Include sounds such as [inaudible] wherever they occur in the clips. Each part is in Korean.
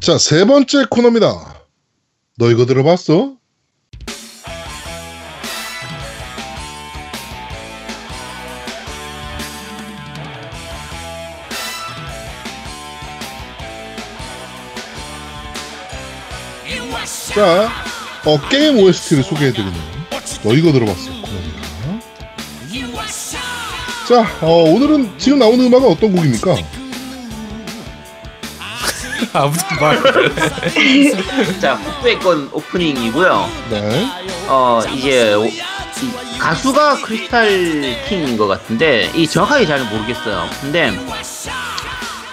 자, 세 번째 코너입니다. 너 이거 들어봤어? 자, 어, 게임 OST를 소개해드리는 너 이거 들어봤어 코너입니다. 자, 어, 오늘은 지금 나오는 음악은 어떤 곡입니까? [laughs] 아무도 말. [laughs] 자, 북부의 건 오프닝이고요. 네. 어, 이제 오- 이 가수가 크리스탈 킹인 것 같은데 이 정확하게 잘 모르겠어요. 근데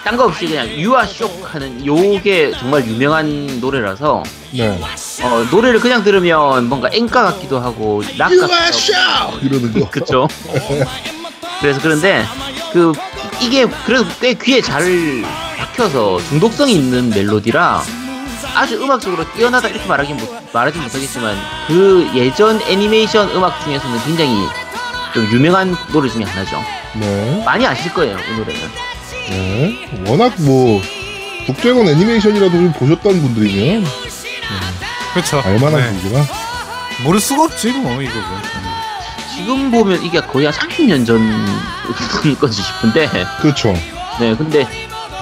딴 거 없이 그냥 유아 쇼 하는 요게 정말 유명한 노래라서 네. 어, 노래를 그냥 들으면 같기도 하고 락 같기도 하고 이러는 거. 그쵸? [laughs] 그래서 그런데 그 이게 그래도 꽤 귀에 잘 박혀서 중독성이 있는 멜로디라 아주 음악적으로 뛰어나다 이렇게 말하긴 못, 말하진 못하겠지만 그 예전 애니메이션 음악 중에서는 굉장히 좀 유명한 노래 중에 하나죠. 네. 많이 아실 거예요 이 노래는. 네. 워낙 뭐 북대건 애니메이션이라도 좀 보셨던 분들이면 그렇죠. 알만한 네. 곡이라. 모를 수가 없지 뭐 이거. 지금 보면 이게 거의 한 30년 전일 건지 싶은데 그렇죠. 네 근데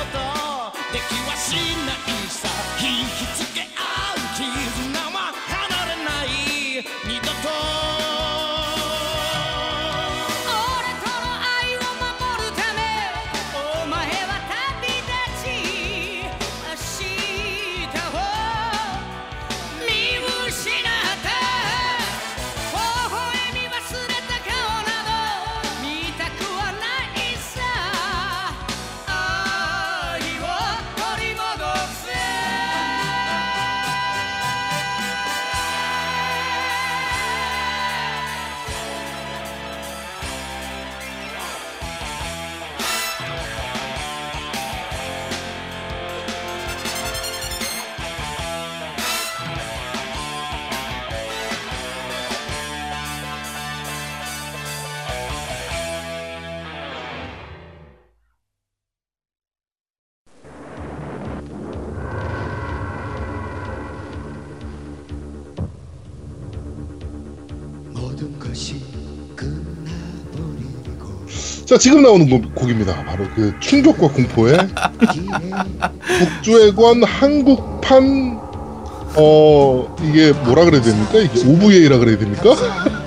こと 자, 지금 나오는 곡, 곡입니다. 바로 그 충격과 공포의 북주의권 한국판 어 이게 뭐라 그래야 됩니까? 이게 OVA라 그래야 됩니까?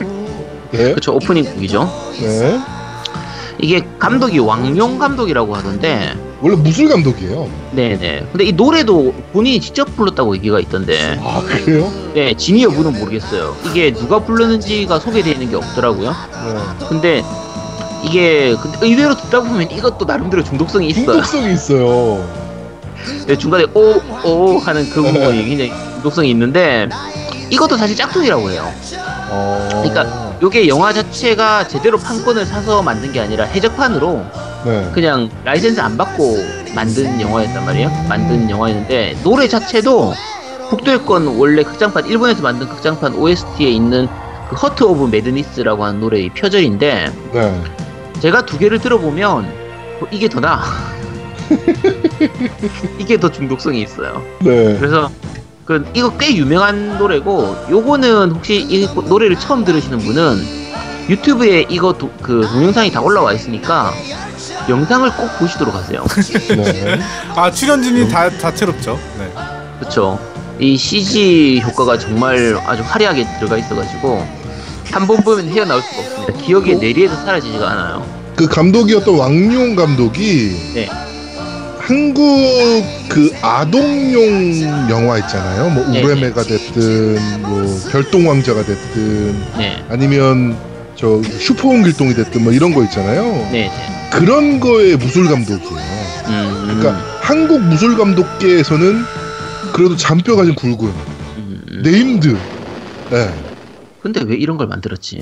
[laughs] 네. 그렇죠. 오프닝 곡이죠. 네. 이게 감독이 왕용 감독이라고 하던데 원래 무술 감독이에요. 네네. 근데 이 노래도 본인이 직접 불렀다고 얘기가 있던데 아, 그래요? 네 진위 여부는 모르겠어요. 이게 누가 불렀는지가 소개되어 있는 게 없더라고요. 네. 근데 이게 근데 의외로 듣다 보면 이것도 나름대로 중독성이 있어요. 중독성이 있어요. [laughs] 네, 중간에 오, 오 하는 그 부분이 굉장히 중독성이 있는데 이것도 사실 짝퉁이라고 해요. 어. 그러니까 요게 영화 자체가 제대로 판권을 사서 만든 게 아니라 해적판으로 네. 그냥 라이센스 안 받고 만든 영화였단 말이에요. 만든 영화였는데 노래 자체도 북두의 권 원래 극장판 일본에서 만든 극장판 OST에 있는 그 Heart of Madness라고 하는 노래의 표절인데 네. 제가 두 개를 들어보면 어, 이게 더 나아. [laughs] 이게 더 중독성이 있어요. 네. 그래서 그 이거 꽤 유명한 노래고 요거는 혹시 이 노래를 처음 들으시는 분은 유튜브에 이거 도- 그 동영상이 다 올라와 있으니까 영상을 꼭 보시도록 하세요. 네. [laughs] 아 출연진이 다 다채롭죠. 네. 그렇죠. 이 CG 효과가 정말 아주 화려하게 들어가 있어가지고 한 번 보면 헤어나올 수가 없습니다. 기억의 내리에서 사라지지가 않아요. 그 감독이었던 왕용 감독이 네. 한국 그 아동용 영화 있잖아요. 뭐 네, 우레메가 됐든 뭐 별똥왕자가 됐든 네, 아니면 저 슈퍼홍길동이 됐든 뭐 이런 거 있잖아요. 네, 네. 그런 거의 무술 감독이에요. 음, 그러니까 한국 무술 감독계에서는 그래도 잔뼈가 좀 굵은 음, named. 네. 근데 왜 이런 걸 만들었지?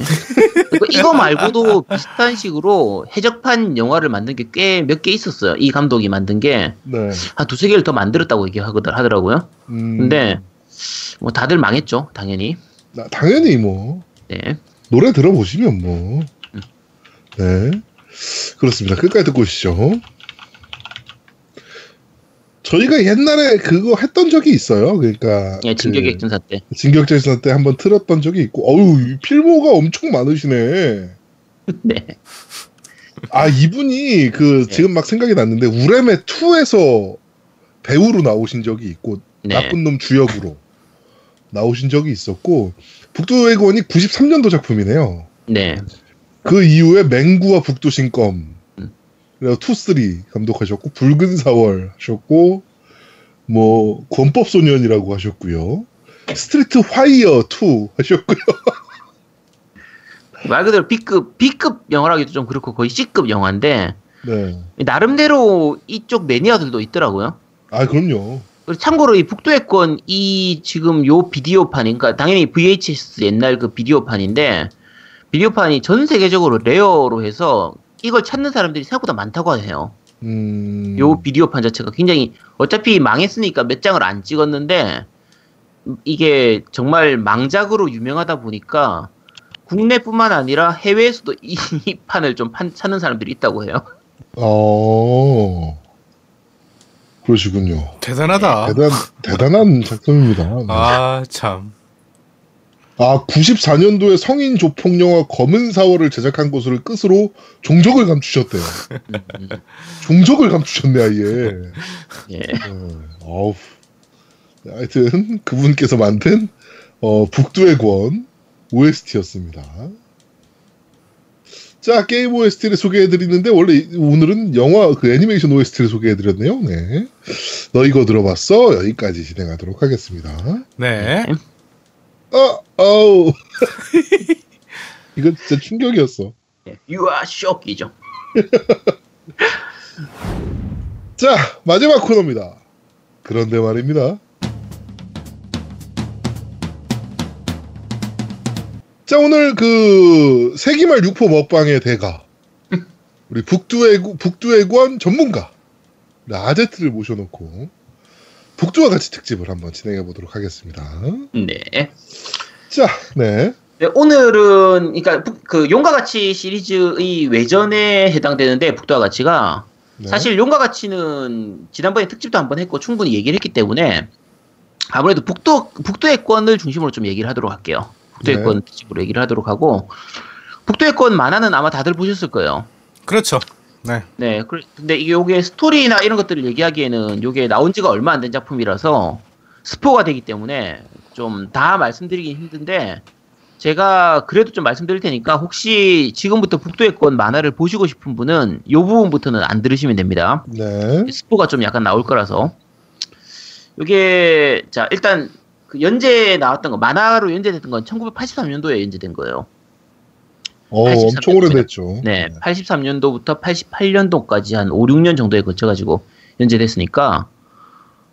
이거 말고도 [laughs] 비슷한 식으로 해적판 영화를 만든 게 꽤 몇 개 있었어요. 이 감독이 만든 게한 네. 두세 개를 더 만들었다고 얘기하거든 하더라고요. 음, 근데 뭐 다들 망했죠, 당연히. 나- 당연히 뭐 네. 노래 들어보시면 뭐. 네. 그렇습니다. 끝까지 듣고 오시죠. 저희가 옛날에 그거 했던 적이 있어요. 그러니까 예, 진격의 그 때. 진격전사 때 한번 틀었던 적이 있고, 어우 이 필모가 엄청 많으시네. [laughs] 네. 아 이분이 그 네. 지금 막 생각이 났는데 우레메 2에서 배우로 나오신 적이 있고 네. 나쁜 놈 주역으로 나오신 적이 있었고 북두의권이 93년도 작품이네요. 네. 그 이후에 맹구와 북두신검 음. 그리고 투쓰리 감독하셨고 붉은 사월 하셨고 뭐 권법 소년이라고 하셨고요. 스트리트 화이어 2 하셨고요. 말 그대로 B급, B급 영화라기도 좀 그렇고 거의 C급 영화인데, 네. 나름대로 이쪽 매니아들도 있더라고요. 아 그럼요. 참고로 이 북두의권 이 지금 요 비디오판이, 그러니까 당연히 VHS 옛날 그 비디오판인데, 비디오판이 전 세계적으로 rare로 해서 이걸 찾는 사람들이 생각보다 많다고 해요. 음. 요 비디오판 자체가 굉장히 어차피 망했으니까 몇 장을 안 찍었는데 이게 정말 망작으로 유명하다 보니까 국내뿐만 아니라 해외에서도 이, [laughs] 이 판을 좀 판, 찾는 사람들이 있다고 해요. 어. 그러시군요. 대단하다. 대단 대단한 작품입니다. 네. 아 참. 아, 94년도에 성인 조폭 영화 검은 사월을 제작한 것을 끝으로 종족을 감추셨대요. [laughs] 종족을 감추셨네, 아예. 예. 네, 어우. 네, 하여튼, 그분께서 만든, 어, 북두의 권 OST였습니다. 자, 게임 OST를 소개해드리는데, 원래 이- 오늘은 영화, 그 애니메이션 OST를 소개해드렸네요. 네. 너 이거 들어봤어? 여기까지 진행하도록 하겠습니다. 네. 어, 어우. [laughs] 이건 진짜 충격이었어. 예. You are shock이죠. [laughs] 자, 마지막 코너입니다. 그런데 말입니다. 자, 오늘 그 세기말 육포 먹방의 대가 우리 북두의 북두의권 전문가 아제트를 모셔놓고 북두와 같이 특집을 한번 진행해 보도록 하겠습니다. 네. 자, 네, 네, 오늘은 그러니까 북- 그 용과 같이 시리즈의 외전에 해당되는데 북두와 같이가 네. 사실 용과 같이는 지난번에 특집도 한번 했고 충분히 얘기를 했기 때문에 아무래도 북두 북두의 권을 중심으로 좀 얘기를 하도록 할게요. 북두의 네. 권 특집으로 얘기를 하도록 하고 북두의 권 만화는 아마 다들 보셨을 거예요. 그렇죠. 네. 네, 그- 근데 이게 요게 스토리나 이런 것들을 얘기하기에는 요게 나온 지가 얼마 안 된 작품이라서 스포가 되기 때문에 좀 다 말씀드리기 힘든데 제가 그래도 좀 말씀드릴 테니까 혹시 지금부터 북두의 권 만화를 보시고 싶은 분은 요 부분부터는 안 들으시면 됩니다. 네, 스포가 좀 약간 나올 거라서 이게 자 일단 그 연재 나왔던 거 만화로 연재됐던 건 1983년도에 연재된 거예요. 어, 83 엄청 오래됐죠. 네, 83년도부터 88년도까지 한 5, 6년 정도에 거쳐가지고 연재됐으니까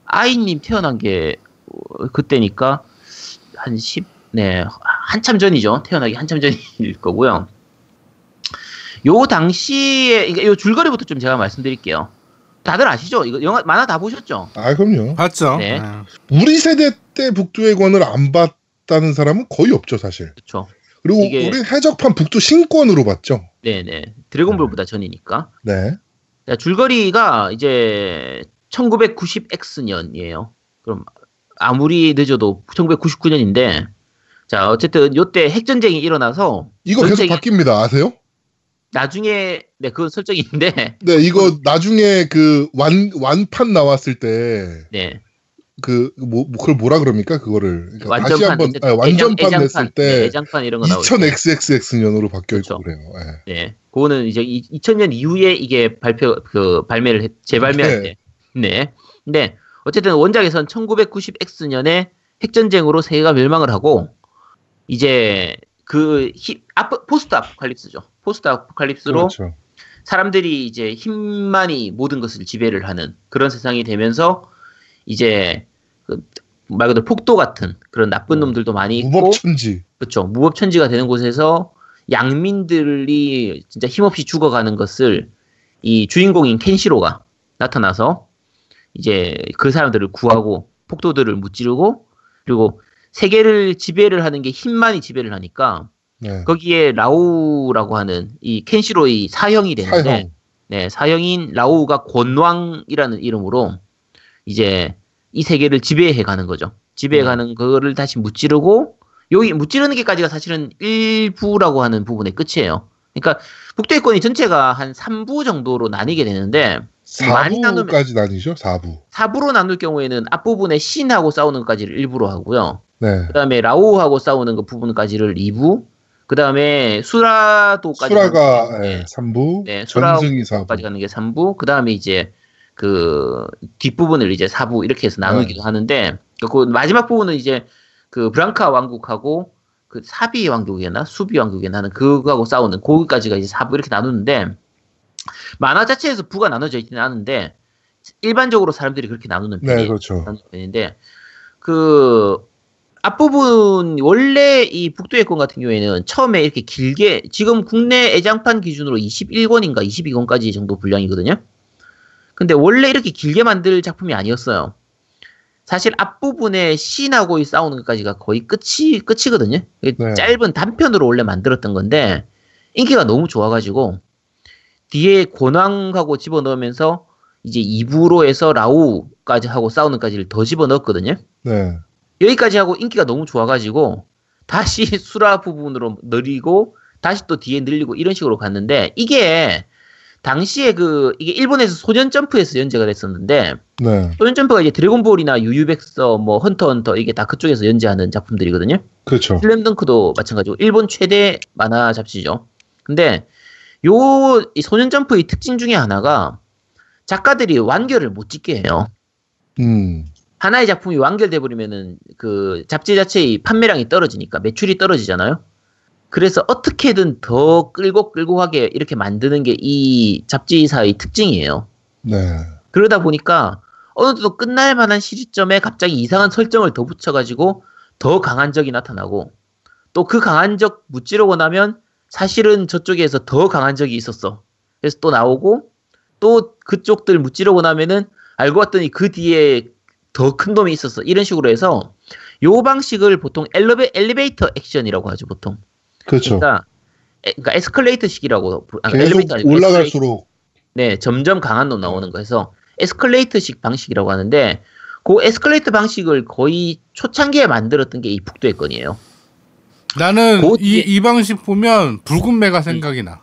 아이님 태어난 게 어, 그때니까 한 10, 네, 한참 전이죠. 태어나기 한참 전일 거고요. 요 당시에, 그러니까 요 줄거리부터 좀 제가 말씀드릴게요. 다들 아시죠? 이거 영화 만화 다 보셨죠? 아, 그럼요. 봤죠. 네. 네. 우리 세대 때 북두의 권을 안 봤다는 사람은 거의 없죠, 사실. 그렇죠. 그리고 이게- 우리 해적판 북두 신권으로 봤죠. 네네. 드래곤볼보다 전이니까. 네. 자, 줄거리가 이제 1990X년이에요. 그럼 아무리 늦어도 1999년인데 자 어쨌든 요때 핵전쟁이 일어나서 이거 전 계속 바뀝니다. 아세요? 나중에 네 그건 설정이 있는데 네, 이거 [laughs] 나중에 그 완, 완판 나왔을 때, 네 그, 뭐, 뭐 그걸 뭐라 그럽니까? 그거를. 그러니까 다시 완전판 한번, 어쨌든 아, 완전판 애장- 냈을 애장판, 네, 때, 애장판 이런 거때 2000XXX년으로 바뀌어있고 그렇죠. 그래요. 예. 네 그거는 이제 2000년 이후에 이게 발표 그 발매를 했- 재발매할 네. 때 네 근데 어쨌든 원작에선 1990X년에 핵전쟁으로 세계가 멸망을 하고 이제 그 히, 아프, 포스트 아포칼립스죠. 포스트 아포칼립스로 그렇죠. 사람들이 이제 힘만이 모든 것을 지배를 하는 그런 세상이 되면서 이제 그 말 그대로 폭도 같은 그런 나쁜 놈들도 많이 있고 무법천지. 그렇죠. 무법천지가 되는 곳에서 양민들이 진짜 힘없이 죽어가는 것을 이 주인공인 켄시로가 나타나서 이제 그 사람들을 구하고 폭도들을 무찌르고 그리고 세계를 지배를 하는 게 힘만이 지배를 하니까 네. 거기에 라우라고 하는 이 켄시로의 사형이 되는데 사형. 네, 사형인 라우가 권왕이라는 이름으로 이제 이 세계를 지배해 가는 거죠. 지배해 가는 그거를 다시 무찌르고 여기 무찌르는 게까지가 사실은 일부라고 하는 부분의 끝이에요. 그러니까 북대권이 전체가 한 3부 정도로 나뉘게 되는데 많이 나누면 4부까지 나뉘죠? 4부. 4부로 나눌 경우에는 앞부분에 신하고 싸우는 것까지를 일부로 하고요. 네. 그다음에 라오하고 싸우는 그 부분까지를 2부. 그다음에 수라도까지 수라가 네, 3부, 네, 수라- 전승이 4부. 까지 가는 게 3부, 그 다음에 이제 그 뒷부분을 이제 4부 이렇게 해서 나누기도 하는데 그 마지막 부분은 이제 그 브랑카 왕국하고 그 사비 왕국이었나 수비 왕국이었나 하는 그거하고 싸우는 거기까지가 이제 4부 이렇게 나누는데 만화 자체에서 부가 나눠져 있지는 않은데 일반적으로 사람들이 그렇게 나누는 편이 네, 그렇죠. 편인데 그 앞부분 원래 이 북두의 권 같은 경우에는 처음에 이렇게 길게 지금 국내 애장판 기준으로 21권인가 22권까지 정도 분량이거든요. 근데 원래 이렇게 길게 만들 작품이 아니었어요. 사실 앞부분에 신하고 싸우는 것까지가 거의 끝이 끝이거든요. 네. 짧은 단편으로 원래 만들었던 건데 인기가 너무 좋아가지고 뒤에 권왕하고 집어넣으면서 이제 2부로 해서 라우까지 하고 싸우는까지를 더 집어넣었거든요. 네. 여기까지 하고 인기가 너무 좋아가지고 다시 수라 부분으로 [laughs] 늘리고 다시 또 뒤에 늘리고 이런 식으로 갔는데 이게 당시에 그 이게 일본에서 소년 점프에서 연재가 됐었는데 네. 소년 점프가 이제 드래곤볼이나 유유백서 뭐 헌터 헌터 이게 다 그쪽에서 연재하는 작품들이거든요. 그렇죠. 슬램덩크도 마찬가지고 일본 최대 만화 잡지죠. 근데 요 이 소년 점프의 특징 중에 하나가 작가들이 완결을 못 짓게 해요. 음. 하나의 작품이 완결돼 버리면은 그 잡지 자체의 판매량이 떨어지니까 매출이 떨어지잖아요. 그래서 어떻게든 더 끌고 끌고 가게 이렇게 만드는 게 이 잡지사의 특징이에요. 네. 그러다 보니까 어느 정도 끝날 만한 시점에 갑자기 이상한 설정을 더 붙여가지고 더 강한 적이 나타나고 또 그 강한 적 무찌르고 나면 사실은 저쪽에서 더 강한 적이 있었어. 그래서 또 나오고 또 그쪽들 무찌르고 나면은 알고 봤더니 그 뒤에 더 큰 놈이 있었어. 이런 식으로 해서 요 방식을 보통 엘리베, 엘리베이터 액션이라고 하죠, 보통. 그렇죠. 그러니까, 에, 그러니까 에스컬레이터식이라고 부- 아, 계속 엘리베이터 아니고 에스컬레이터. 올라갈수록 네, 점점 강한 놈 나오는 거에서 에스컬레이터식 방식이라고 하는데 그 에스컬레이터 방식을 거의 초창기에 만들었던 게 이 북두의 건이에요. 나는 곧 이, 이 방식 보면 붉은 매가 생각이 나.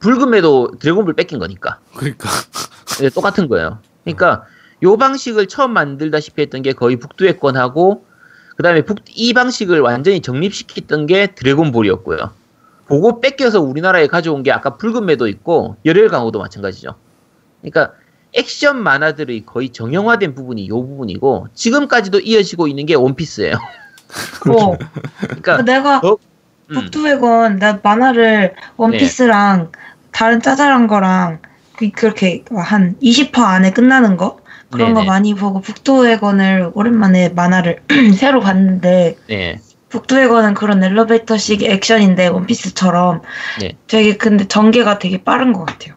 붉음에도 드래곤볼 뺏긴 거니까. 그러니까 [laughs] 네, 똑같은 거예요. 그러니까 요 방식을 처음 만들다시피 했던 게 거의 북두의 건하고 그다음에 북, 이 방식을 완전히 정립시켰던 게 드래곤볼이었고요. 그거 뺏겨서 우리나라에 가져온 게 아까 붉은 매도 있고 열혈 강호도 마찬가지죠. 그러니까 액션 만화들의 거의 정형화된 부분이 요 부분이고 지금까지도 이어지고 있는 게 원피스예요. [laughs] 어, 그러니까 내가 어, 음, 북두백원 나 만화를 원피스랑 다른 짜잘한 거랑 그- 그렇게 한 20화 안에 끝나는 거 그런 거 네네. 많이 보고 북두백원을 오랜만에 만화를 [clears throat] 새로 봤는데 네. 북두백원은 그런 엘리베이터식 액션인데 원피스처럼 네. 되게 근데 전개가 되게 빠른 것 같아요.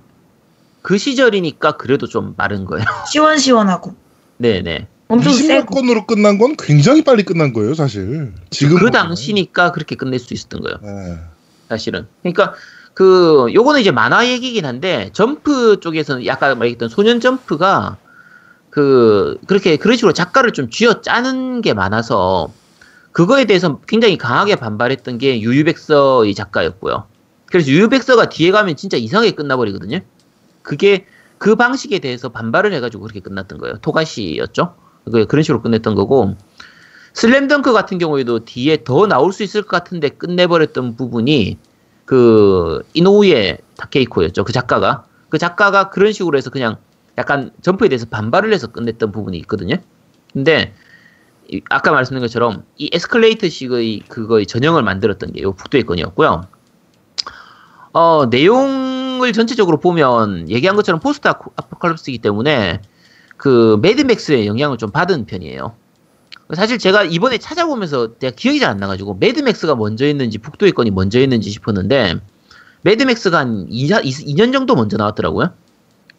그 시절이니까 그래도 좀 마른 거예요. [laughs] 시원시원하고 네네. 엄청 20몇 세고 건으로 끝난 건 굉장히 빨리 끝난 거예요, 사실. 지금 그 보면. 당시니까 그렇게 끝낼 수 있었던 거예요. 네. 사실은. 그러니까 그 요거는 이제 만화 얘기긴 한데 점프 쪽에서는 약간 말했던 소년 점프가 그 그렇게 그런 식으로 작가를 좀 쥐어 짜는 게 많아서 그거에 대해서 굉장히 강하게 반발했던 게 유유백서의 작가였고요. 그래서 유유백서가 뒤에 가면 진짜 이상하게 끝나버리거든요. 그게 그 방식에 대해서 반발을 해가지고 그렇게 끝났던 거예요. 토가시였죠. 그- 그런 식으로 끝냈던 거고 슬램덩크 같은 경우에도 뒤에 더 나올 수 있을 것 같은데 끝내버렸던 부분이 그 이노우에 타케이코였죠. 그 작가가 그 작가가 그런 식으로 해서 그냥 약간 점프에 대해서 반발을 해서 끝냈던 부분이 있거든요. 근데 이- 아까 말씀드린 것처럼 이 에스컬레이터식의 그거의 전형을 만들었던 게요 북두의 권이었고요. 어 내용 내용을 전체적으로 보면 얘기한 것처럼 포스트 아포칼립스이기 때문에 그 매드맥스의 영향을 좀 받은 편이에요. 사실 제가 이번에 찾아보면서 내가 기억이 잘 안 나가지고 매드맥스가 먼저 했는지 북두의 권이 먼저 했는지 싶었는데 매드맥스가 한 2, 2년 정도 먼저 나왔더라고요.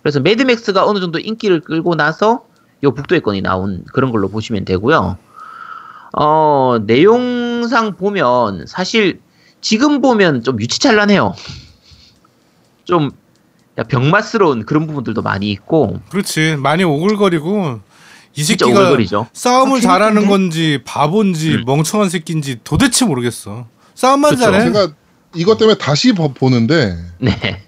그래서 매드맥스가 어느 정도 인기를 끌고 나서 요 북도의 건이 나온 그런 걸로 보시면 되고요. 어, 내용상 보면 사실 지금 보면 좀 유치찬란해요. 좀 야, 병맛스러운 그런 부분들도 많이 있고 그렇지. 많이 오글거리고 이 새끼가 오글거리죠. 싸움을 아, 잘하는? 건지 바본지 음. 멍청한 새끼인지 도대체 모르겠어. 싸움만 그쵸. 잘해. 제가 이것 때문에 다시 보- 보는데 네.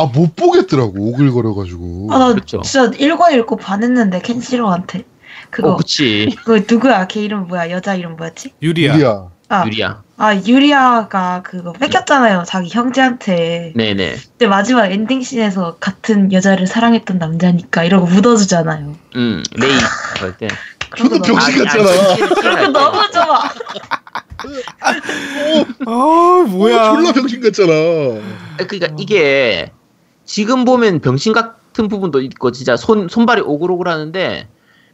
아 못 보겠더라고 오글거려가지고. 아, 나 그렇죠. 진짜 읽고 읽고 반했는데 켄시로한테 그거 어, 그치. 그 누구야? 걔 이름 뭐야? 여자 이름 뭐였지? 유리아. 유리아. 아, 유리아. 아 유리아가 그거 뺏겼잖아요. 자기 형제한테. 네네. 근데 마지막 엔딩 씬에서 같은 여자를 사랑했던 남자니까 이러고 묻어주잖아요. 음, 레이 그럴 때. 그런 거 저도 너무, 병신 같잖아. 그거 너무 좋아. 아 뭐야. 어, 졸라 병신 같잖아. 그러니까 이게 지금 보면 병신 같은 부분도 있고 진짜 손 손발이 오글오글하는데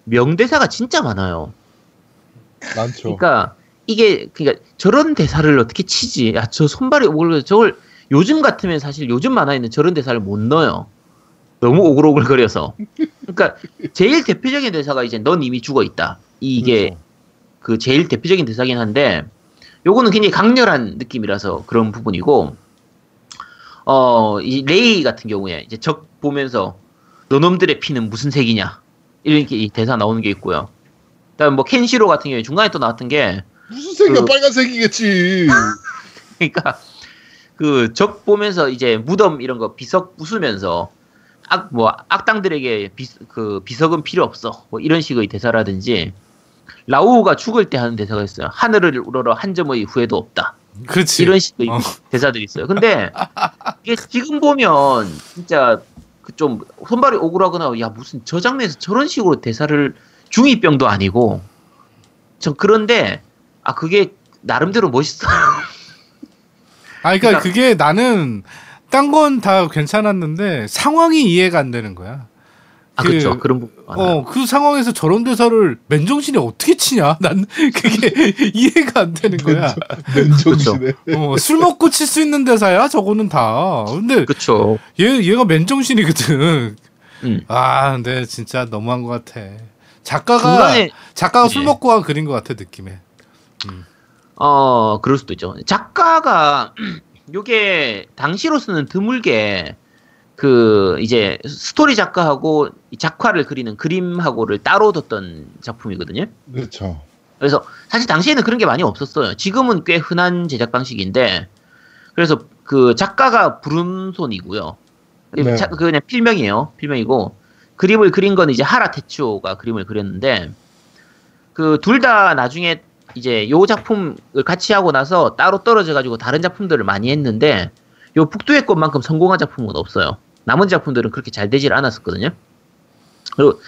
명대사가 진짜 많아요. 많죠. 그러니까 이게 그러니까 저런 대사를 어떻게 치지? 야, 저 손발이 오글오글 저걸 요즘 같으면 사실 요즘 만화에 있는 저런 대사를 못 넣어요. 너무 오글오글거려서. 그러니까 제일 대표적인 대사가 이제 넌 이미 죽어 있다. 이게 그렇죠. 그 제일 대표적인 대사긴 한데 요거는 굉장히 강렬한 느낌이라서 그런 부분이고 어 이 레이 같은 경우에 이제 적 보면서 너놈들의 피는 무슨 색이냐? 이렇게 이 대사 나오는 게 있고요. 그다음 뭐 켄시로 같은 경우에 중간에 또 나왔던 게 무슨 색이야? 그- 빨간색이겠지. [laughs] 그러니까 그 적 보면서 이제 무덤 이런 거 비석 부수면서 악 뭐 악당들에게 비, 그 비석은 필요 없어. 뭐 이런 식의 대사라든지 라오우가 죽을 때 하는 대사가 있어요. 하늘을 우러러 한 점의 후회도 없다 그렇지. 이런 식의 어. 대사들이 있어요 근데 이게 지금 보면 진짜 그 좀 손발이 오글하거나 야 무슨 저 장면에서 저런 식으로 대사를 중이병도 아니고 저 그런데 아 그게 나름대로 멋있어요 아 그러니까 그러니까- 그게 나는 딴 건 다 괜찮았는데 상황이 이해가 안 되는 거야. 아 그- 그렇죠 그런 부분 많아요. 어, 그 상황에서 저런 대사를 맨정신이 어떻게 치냐? [laughs] 난 그게 [laughs] 이해가 안 되는 거야. 맨정신에. 어, 술 먹고 칠 수 있는 대사야? 저거는 다. 근데 그쵸. 얘, 얘가 맨정신이거든. 음. 아, 근데 진짜 너무한 것 같아. 작가가, 중간에 작가가 술 예. 먹고 한 그린 것 같아, 느낌에. 어 그럴 수도 있죠. 작가가 [clears throat] 요게 당시로서는 드물게 그 이제 스토리 작가하고 이 작화를 그리는 그림하고를 따로 뒀던 작품이거든요. 그렇죠. 그래서 사실 당시에는 그런 게 많이 없었어요. 지금은 꽤 흔한 제작 방식인데 그래서 그 작가가 부른손이고요. 네. 자- 그 그냥 필명이에요. 필명이고 그림을 그린 건 이제 하라 테츠오가 그림을 그렸는데 그 둘 다 나중에 이제 요 작품을 같이 하고 나서 따로 떨어져 가지고 다른 작품들을 많이 했는데 요 북두의 것만큼 성공한 작품은 없어요. 나머지 작품들은 그렇게 잘 되질 않았었거든요. 그리고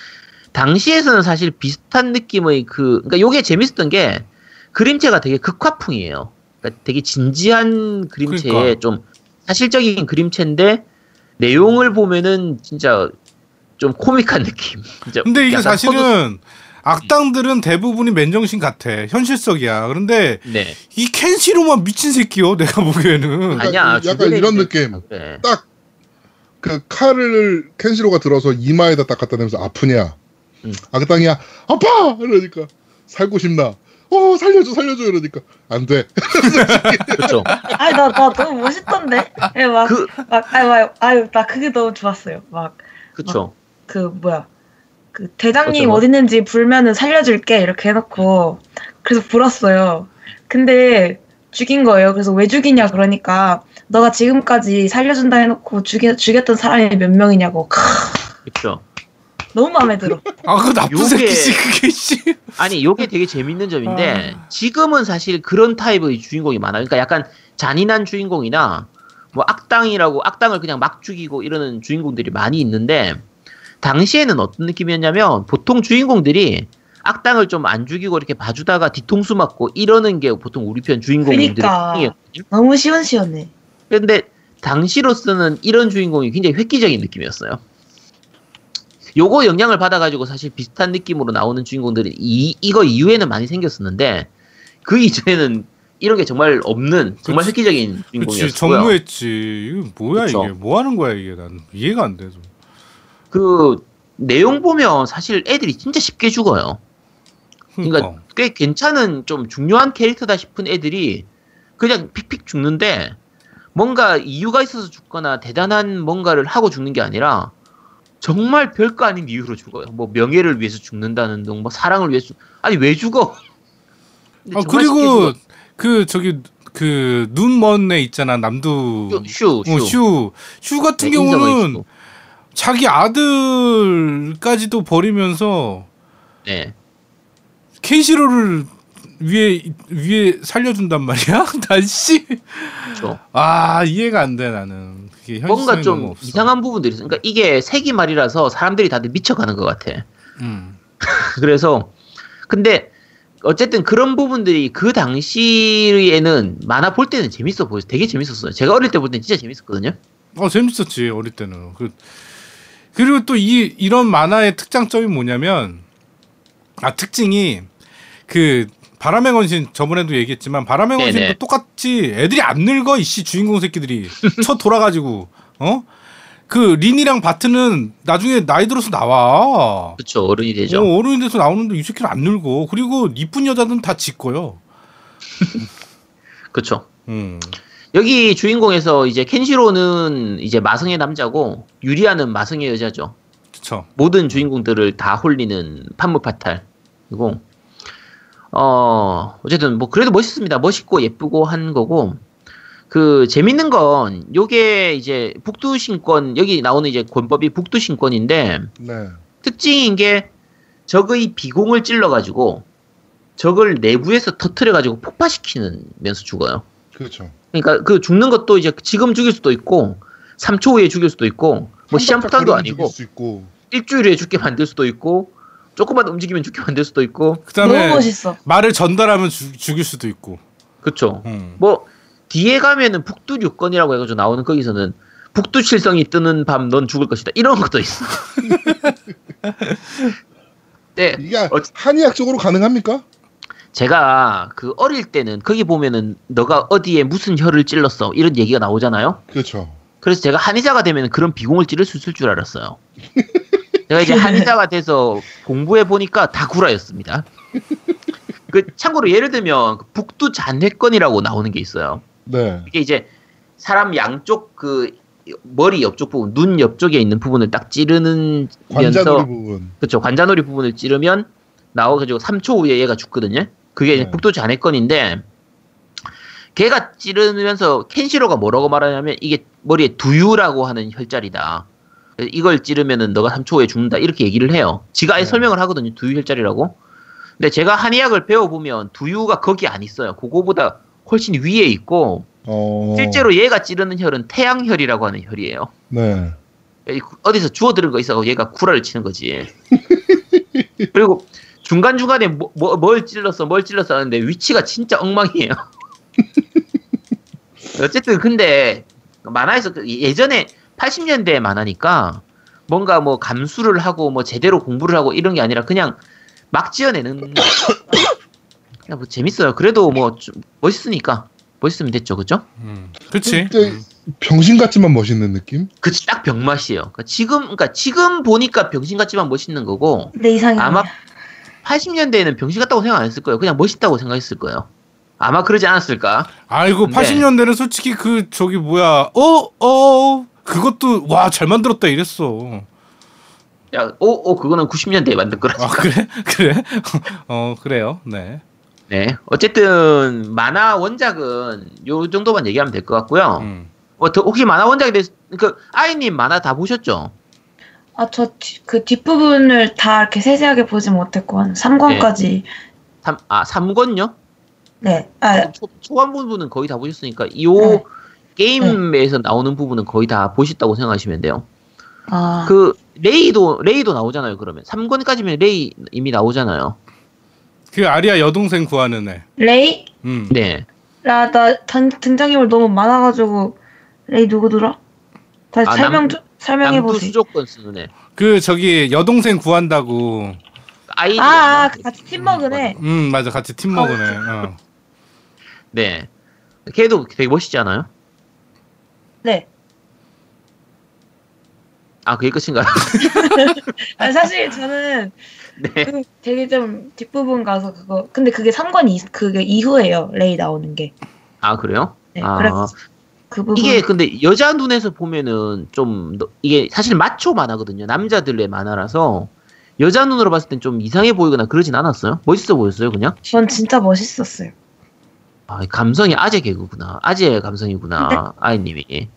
당시에서는 사실 비슷한 느낌의 그 그러니까 요게 재밌었던 게 그림체가 되게 극화풍이에요. 그러니까 되게 진지한 그림체에 그러니까. 좀 사실적인 그림체인데 내용을 보면은 진짜 좀 코믹한 느낌. [laughs] 근데 이게 사실은 악당들은 대부분이 맨정신 같아. 현실적이야. 그런데 네. 이 켄시로만 미친 새끼요, 내가 보기에는. 아니야, 약간 이런 느낌. 그래. 딱 그 칼을 켄시로가 들어서 이마에다 딱 갖다 대면서 아프냐? 음. 악당이야. 아파! 이러니까 살고 싶나? 어 살려줘 살려줘 이러니까 안 돼. [laughs] 그렇죠. 아니 나, 나 너무 멋있던데. 예, 막, 그 막, 아유, 아유, 아유, 나 그게 너무 좋았어요. 막, 그렇죠. 그, 뭐야. 그, 대장님? 어디 있는지 불면은 살려줄게. 이렇게 해놓고. 그래서 불었어요. 근데, 죽인 거예요. 그래서 왜 죽이냐, 그러니까, 너가 지금까지 살려준다 해놓고 죽이, 죽였던 사람이 몇 명이냐고. 크, 그렇죠. 너무 마음에 들어. 아, 그 나쁜 요게- 새끼지, 그게, 씨. 아니 요게 되게 재밌는 점인데 아. 지금은 사실 그런 타입의 주인공이 많아요. 그러니까 약간 잔인한 주인공이나 뭐 악당이라고 악당을 그냥 막 죽이고 이러는 주인공들이 많이 있는데 당시에는 어떤 느낌이었냐면 보통 주인공들이 악당을 좀 안 죽이고 이렇게 봐주다가 뒤통수 맞고 이러는 게 보통 우리 편 주인공들의 그러니까. 특징이었거든요. 너무 시원시원해. 근데 당시로서는 이런 주인공이 굉장히 획기적인 느낌이었어요. 요거 영향을 받아가지고 사실 비슷한 느낌으로 나오는 주인공들이 이, 이거 이후에는 많이 생겼었는데 그 이전에는 이런 게 정말 없는 정말 그치. 획기적인 그치 주인공이었고요. 정무했지. 이거 뭐야 그쵸. 이게 뭐 하는 거야 이게 난 이해가 안 돼. 좀. 그 내용 보면 사실 애들이 진짜 쉽게 죽어요. 그러니까, 그러니까 꽤 괜찮은 좀 중요한 캐릭터다 싶은 애들이 그냥 픽픽 죽는데 뭔가 이유가 있어서 죽거나 대단한 뭔가를 하고 죽는 게 아니라 정말 별거 아닌 이유로 죽어요. 뭐 명예를 위해서 죽는다는 등, 뭐 사랑을 위해서 죽... 아니 왜 죽어? 아 그리고. 그 저기 그 눈먼 애 있잖아 남두 슈, 슈, 어, 슈. 슈 같은 네, 경우는 슈. 자기 아들까지도 버리면서 네. 켄시로를 위에 위에 살려준단 말이야? [laughs] 난씨 그렇죠. 아 이해가 안 돼 나는 뭔가 좀. 이상한 부분들이 있어. 그러니까 이게 세기 말이라서 사람들이 다들 미쳐가는 것 같아. 음. [laughs] 그래서 근데 어쨌든 그런 부분들이 그 당시에는 만화 볼 때는 재밌어 보여. 되게 재밌었어요. 제가 어릴 때 볼 때는 진짜 재밌었거든요. 어 재밌었지 어릴 때는 그 그리고 또 이 이런 만화의 특장점이 뭐냐면 아 특징이 그 바람의 건신 저번에도 얘기했지만 바람의 건신도 네네. 똑같이 애들이 안 늙어 이씨 주인공 새끼들이 [laughs] 쳐 돌아가지고 어 그 린이랑 바트는 나중에 나이 들어서 나와 그렇죠. 어른이 되죠. 어, 어른이 돼서 나오는데 이 새끼는 안 늙어 그리고 이쁜 여자들은 다 짓고요 [laughs] 그렇죠. 음 여기 주인공에서 이제 켄시로는 이제 마성의 남자고 유리아는 마성의 여자죠. 그쵸 모든 주인공들을 다 홀리는 판무파탈이고 어 어쨌든 뭐 그래도 멋있습니다. 멋있고 예쁘고 한 거고 그 재밌는 건 요게 이제 북두신권 여기 나오는 이제 권법이 북두신권인데 네. 특징인 게 적의 비공을 찔러가지고 적을 내부에서 터트려가지고 폭파시키면서 죽어요. 그렇죠. 그러니까 그 죽는 것도 이제 지금 죽일 수도 있고 3초 후에 죽일 수도 있고 뭐 시한폭탄도 아니고 죽 일수 있고. 일주일 후에 죽게 만들 수도 있고 조금만 움직이면 죽게 만들 수도 있고 그다음에 너무 멋있어. 말을 전달하면 죽- 죽일 수도 있고 그쵸 음. 뭐 뒤에 가면은 북두 유권이라고 해가지고 나오는 거기서는 북두 칠성이 뜨는 밤 넌 죽을 것이다 이런 것도 있어 [laughs] 네 이게 어- 한의학적으로 가능합니까? 제가 그 어릴 때는 거기 보면은 너가 어디에 무슨 혀를 찔렀어 이런 얘기가 나오잖아요 그렇죠. 그래서 제가 한의사가 되면 그런 비공을 찌를 수 있을 줄 알았어요. 제가 이제 [laughs] 한의사가 돼서 공부해 보니까 다 구라였습니다. 그 참고로 예를 들면 그 북두 잔회권이라고 나오는 게 있어요. 네. 이게 이제 사람 양쪽 그 머리 옆쪽 부분, 눈 옆쪽에 있는 부분을 딱 찌르는 관자놀이 면서 부분. 그렇죠. 관자놀이 부분을 찌르면 나와가지고 3초 후에 얘가 죽거든요. 그게 네. 북두 잔해건인데 걔가 찌르면서 켄시로가 뭐라고 말하냐면 이게 머리에 두유라고 하는 혈자리다. 이걸 찌르면은 너가 3초 후에 죽는다 이렇게 얘기를 해요. 지가 아예 네. 설명을 하거든요. 두유 혈자리라고. 근데 제가 한의학을 배워보면 두유가 거기 안 있어요. 그거보다 훨씬 위에 있고 어. 실제로 얘가 찌르는 혈은 태양혈이라고 하는 혈이에요. 네. 어디서 주워 들은 거 있어 얘가 구라를 치는 거지. [laughs] 그리고 중간 중간에 뭐, 뭐- 뭘 찔렀어, 뭘 찔렀어 하는데 위치가 진짜 엉망이에요. [laughs] 어쨌든 근데 만화에서 그 예전에 80년대 만화니까 뭔가 뭐 감수를 하고 뭐 제대로 공부를 하고 이런 게 아니라 그냥 막 지어내는 [coughs] 그냥 뭐 재밌어요. 그래도 뭐좀 멋있으니까 멋있으면 됐죠, 그죠? 음. 그치 근데 병신 같지만 멋있는 느낌? 그치 딱 병맛이에요. 그러니까 지금 그러니까 지금 보니까 병신 같지만 멋있는 거고 내 이상형이야. 아마 80년대에는 병신 같다고 생각 안 했을 거예요. 그냥 멋있다고 생각했을 거예요. 아마 그러지 않았을까? 아이고 근데- 80년대는 솔직히 그 저기 뭐야 어어 그것도 와 잘 만들었다 이랬어 야, 오, 오, 그거는 90년대에 만든 거라서. 아 그래 [laughs] 그래 어 그래요 네 네. 어쨌든 만화 원작은 요 정도만 얘기하면 될 것 같고요. 음. 어, 더- 혹시 만화 원작에 대해서 그 아이님 만화 다 보셨죠? 아, 저 그 뒷부분을 다 이렇게 세세하게 보지 못했고, 한 3권까지. 삼, 아, 3권요? 네. 아, 초, 초반 부분은 거의 다 보셨으니까 요 네. 게임에서 나오는 부분은 거의 다 보셨다고 생각하시면 돼요. 아. 그 레이도 레이도 나오잖아요. 그러면 3권까지면 레이 이미 나오잖아요. 그 아리아 여동생 구하는 애 레이? 음. 네. 라, 나 단, 등장인물 너무 많아가지고, 레이 누구더라? 다시 아, 설명 남- 좀 설명해 보세요. 수조권 쓰는 애. 그 저기 여동생 구한다고. 아이. 아, 아, 그 같이 팀 먹은 애. 음 맞아 같이 팀 먹은 애. 어. 네. 걔도 되게 멋있지 않아요? 네. 아, 그게 끝인가요? [laughs] 아, 사실 [laughs] 저는 네. 그 되게 좀 뒷부분 가서 그거 근데 그게 3권 이 그게 이후에요. 레이 나오는 게. 아, 그래요? 네. 아. 그래서 그 부분 이게 근데 여자 눈에서 보면은 좀 너- 이게 사실 마초 만화거든요. 남자들의 만화라서 여자 눈으로 봤을 땐 좀 이상해 보이거나 그러진 않았어요. 멋있어 보였어요, 그냥. 전 진짜 멋있었어요. 아, 감성이 아재 개그구나. 아재 감성이구나. 아이님이.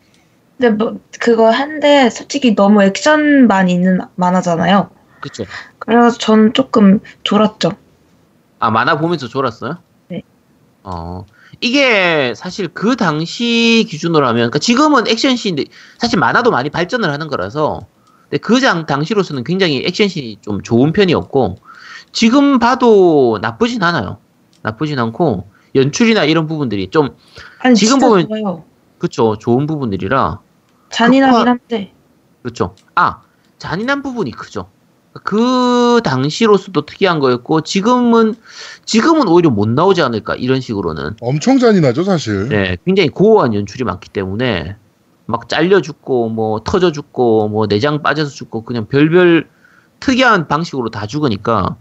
근데 뭐 그거 한데 솔직히 너무 액션만 있는 만화잖아요. 그쵸. 그래가지고 저는 조금 졸았죠. 아, 만화 보면서 졸았어요? 네. 어. 이게 사실 그 당시 기준으로 하면, 그러니까 지금은 액션씬인데, 사실 만화도 많이 발전을 하는 거라서, 근데 그 장, 당시로서는 굉장히 액션씬이 좀 좋은 편이었고, 지금 봐도 나쁘진 않아요. 나쁘진 않고, 연출이나 이런 부분들이 좀, 아니 지금 보면- 좋아요. 그쵸, 좋은 부분들이라, 잔인하긴 극화- 한데 그렇죠. 아, 잔인한 부분이 크죠. 그 당시로서도 특이한 거였고, 지금은, 지금은 오히려 못 나오지 않을까, 이런 식으로는. 엄청 잔인하죠, 사실. 네, 굉장히 고어한 연출이 많기 때문에, 막 잘려 죽고, 뭐, 터져 죽고, 뭐, 내장 빠져서 죽고, 그냥 별별 특이한 방식으로 다 죽으니까,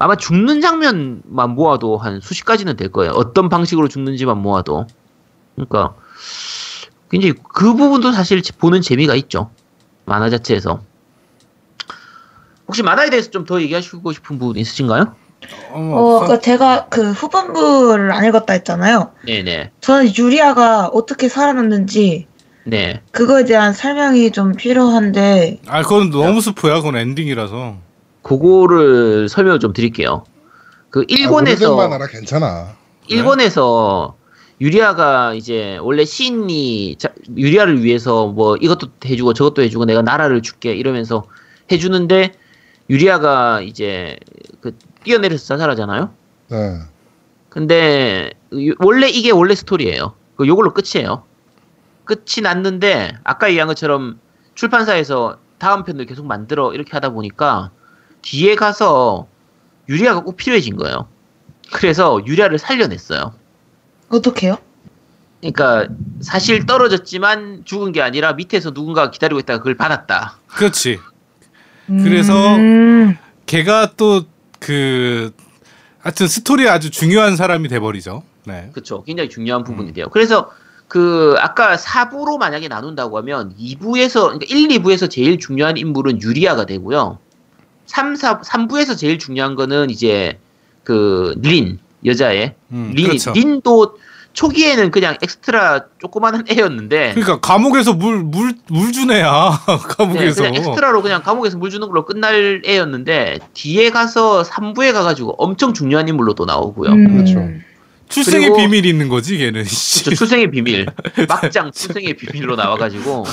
아마 죽는 장면만 모아도 한 수십 가지는 될 거예요. 어떤 방식으로 죽는지만 모아도. 그러니까, 굉장히 그 부분도 사실 보는 재미가 있죠. 만화 자체에서. 혹시 만화에 대해서 좀 더 얘기하시고 싶은 부분 있으신가요? 어, 어, 없어? 그 제가 그 후반부를 안 읽었다 했잖아요. 네네. 저는 유리아가 어떻게 살아났는지 네. 그거에 대한 설명이 좀 필요한데 아 그건 너무 스포야. 그건 엔딩이라서. 그거를 설명을 좀 드릴게요. 그 아, 일본에서 만화라 괜찮아. 일본에서 유리아가 이제 원래 시인이 자- 유리아를 위해서 뭐 이것도 해주고 저것도 해주고 내가 나라를 줄게 이러면서 해주는데 유리아가 이제 그 뛰어내려서 자살하잖아요. 네. 근데 유- 원래 이게 원래 스토리예요. 그 요걸로 끝이에요. 끝이 났는데 아까 얘기한 것처럼 출판사에서 다음 편을 계속 만들어 이렇게 하다 보니까 뒤에 가서 유리아가 꼭 필요해진 거예요. 그래서 유리아를 살려냈어요. 어떻게요? 그러니까 사실 떨어졌지만 죽은 게 아니라 밑에서 누군가가 기다리고 있다가 그걸 받았다. 그렇지. 그래서 음, 걔가 또 그 하여튼 스토리에 아주 중요한 사람이 돼버리죠. 네. 그렇죠. 굉장히 중요한 부분이 돼요. 그래서 그 아까 4부로 만약에 나눈다고 하면 2부에서 그러니까 1, 2부에서 제일 중요한 인물은 유리아가 되고요. 3, 4, 3부에서 제일 중요한 거는 이제 그 린 여자애 음, 린 그렇죠. 린도 초기에는 그냥 엑스트라 조그마한 애였는데 그러니까 감옥에서 물 물 물 준 애야. [laughs] 네, 감옥에서. 그냥 엑스트라로 그냥 감옥에서 물 주는 걸로 끝날 애였는데 뒤에 가서 3부에 가가지고 엄청 중요한 인물로 또 나오고요. 음, 그렇죠. 출생의 비밀이 있는 거지 걔는. 씨. 저 출생의 비밀 [laughs] 막장 출생의 비밀로 나와가지고